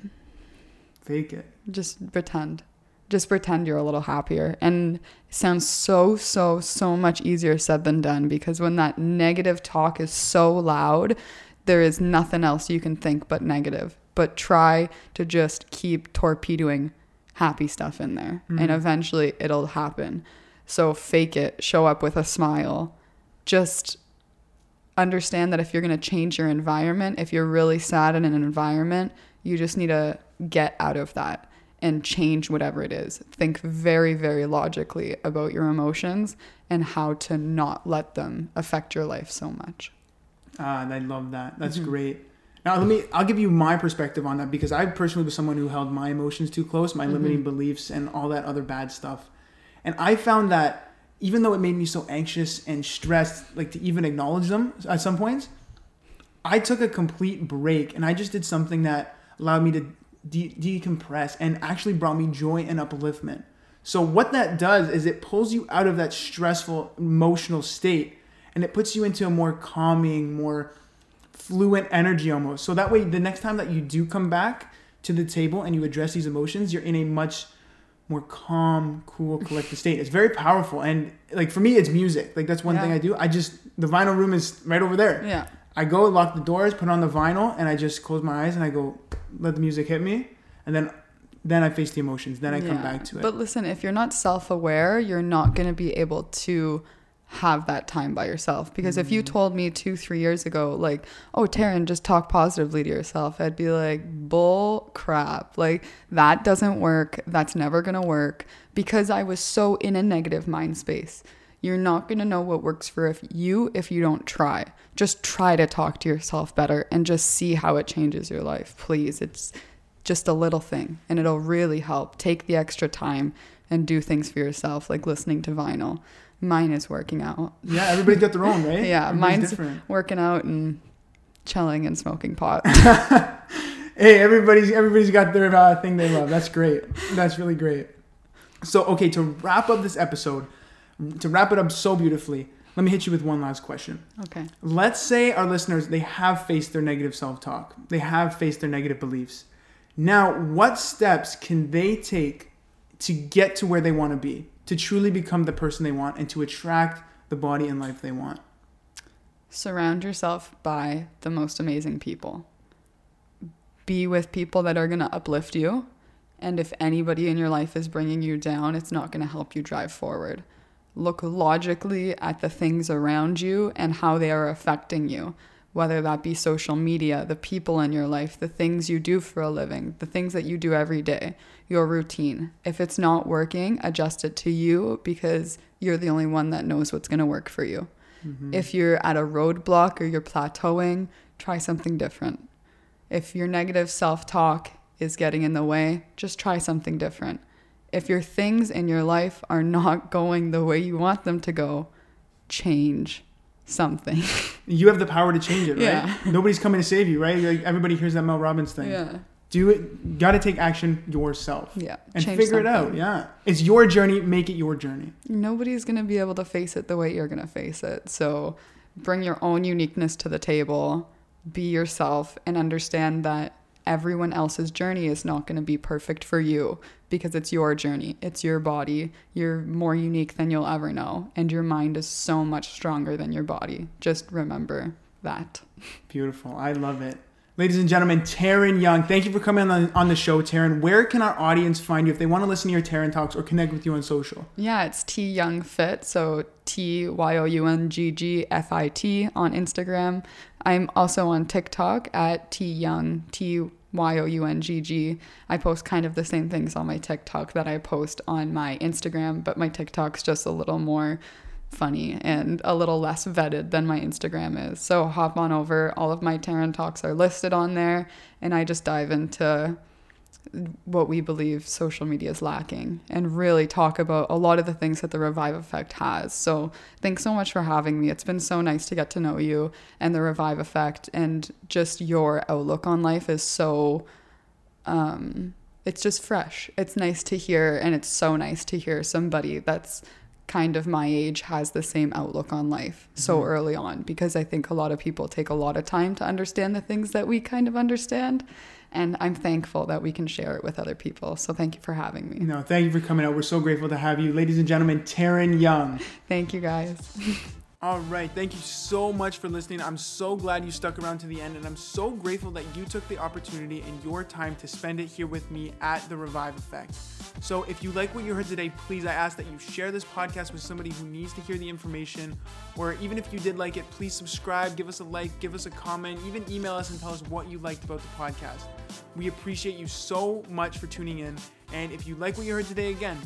Fake it. Just pretend. Just pretend you're a little happier. And it sounds so, so, so much easier said than done because when that negative talk is so loud, there is nothing else you can think but negative. But try to just keep torpedoing happy stuff in there. And mm-hmm. eventually it'll happen. So fake it, show up with a smile. Just understand that if you're going to change your environment, if you're really sad in an environment, you just need to get out of that and change whatever it is. Think very, very logically about your emotions and how to not let them affect your life so much. Ah, I love that. That's great. Now let me I'll give you my perspective on that because I personally was someone who held my emotions too close, my limiting beliefs and all that other bad stuff. And I found that even though it made me so anxious and stressed like to even acknowledge them at some points, I took a complete break and I just did something that allowed me to de- decompress and actually brought me joy and upliftment. So what that does is it pulls you out of that stressful emotional state and it puts you into a more calming, more fluent energy almost. So that way the next time that you do come back to the table and you address these emotions, you're in a much more calm, cool, collected state. It's very powerful. And like for me, it's music. Like that's one Yeah. thing I do. I just, the vinyl room is right over there. Yeah. I go lock the doors, put on the vinyl, and I just close my eyes and I go, let the music hit me. And then, then I face the emotions. Then I come back to it. But listen, if you're not self aware, you're not going to be able to have that time by yourself. Because if Mm. you told me two, three years ago, like, oh, Taryn, just talk positively to yourself, I'd be like, bull crap. Like, that doesn't work. That's never going to work. Because I was so in a negative mind space. You're not going to know what works for if you if you don't try. Just try to talk to yourself better and just see how it changes your life. Please. It's just a little thing and it'll really help. Take the extra time and do things for yourself, like listening to vinyl. Mine is working out. yeah, everybody's got their own, [LAUGHS] right? Yeah, Everybody's mine's different. working out and chilling and smoking pot. [LAUGHS] Hey, everybody's everybody's got their uh, thing they love. That's great. That's really great. So, okay, to wrap up this episode, to wrap it up so beautifully, let me hit you with one last question. Okay. Let's say our listeners they have faced their negative self-talk. They have faced their negative beliefs. Now, what steps can they take to get to where they want to be, to truly become the person they want and to attract the body and life they want? Surround yourself by the most amazing people. Be with people that are going to uplift you. And if anybody in your life is bringing you down, it's not going to help you drive forward. Look logically at the things around you and how they are affecting you, whether that be social media, the people in your life, the things you do for a living, the things that you do every day, your routine. If it's not working, adjust it to you because you're the only one that knows what's going to work for you. Mm-hmm. If you're at a roadblock or you're plateauing, try something different. If your negative self talk is getting in the way, just try something different. If your things in your life are not [LAUGHS] going the way you want them to go, change something. [LAUGHS] You have the power to change it, right? Yeah. Nobody's coming to save you, right? Like everybody hears that Mel Robbins thing. yeah. Do it. Got to take action yourself Yeah. and change figure it out. Yeah, it's your journey. Make it your journey. Nobody's going to be able to face it the way you're going to face it. So bring your own uniqueness to the table, be yourself, and understand that everyone else's journey is not going to be perfect for you because it's your journey, it's your body. You're more unique than you'll ever know, and your mind is so much stronger than your body. Just remember that. Beautiful. I love it. Ladies and gentlemen, Taryn Young, thank you for coming on, on the show, Taryn. Where can our audience find you if they want to listen to your Taryn Talks or connect with you on social? Yeah, it's T Young Fit. So T Y O U N G G F I T on Instagram. I'm also on TikTok at T Young T Y O U N G G. I post kind of the same things on my TikTok that I post on my Instagram, but my TikTok's just a little more funny and a little less vetted than my Instagram is. So hop on over. All of my Taryn Talks are listed on there, and I just dive into what we believe social media is lacking and really talk about a lot of the things that the RVIVE Effect has. So, thanks so much for having me. It's been so nice to get to know you and the RVIVE Effect, and just your outlook on life is so. Um, it's just fresh. It's nice to hear, and it's so nice to hear somebody that's kind of my age has the same outlook on life so early on because I think a lot of people take a lot of time to understand the things that we kind of understand. And I'm thankful that we can share it with other people. So thank you for having me. No, thank you for coming out. We're so grateful to have you. Ladies and gentlemen, Taryn Young. Thank you guys. [LAUGHS] All right. Thank you so much for listening. I'm so glad you stuck around to the end, and I'm so grateful that you took the opportunity and your time to spend it here with me at the RVIVE Effect. So, if you like what you heard today, please, I ask that you share this podcast with somebody who needs to hear the information. Or even if you did like it, please subscribe, give us a like, give us a comment, even email us and tell us what you liked about the podcast. We appreciate you so much for tuning in. And if you like what you heard today, again,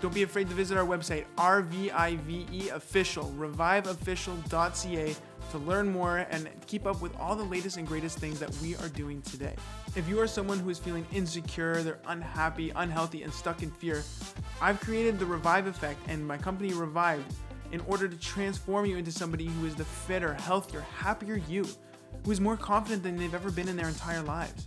don't be afraid to visit our website, RVIVE Official, rviveofficial.ca, to learn more and keep up with all the latest and greatest things that we are doing today. If you are someone who is feeling insecure, they're unhappy, unhealthy, and stuck in fear, I've created the RVIVE Effect and my company Revived in order to transform you into somebody who is the fitter, healthier, happier you, who is more confident than they've ever been in their entire lives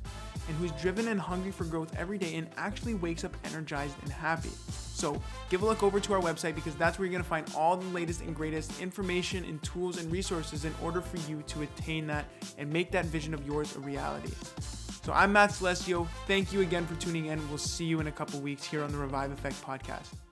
and who's driven and hungry for growth every day and actually wakes up energized and happy. So, give a look over to our website because that's where you're to find all the latest and greatest information and tools and resources in order for you to attain that and make that vision of yours a reality. So I'm Matt Celestio. Thank you again for tuning in. We'll see you in a couple weeks here on the RVIVE Effect podcast.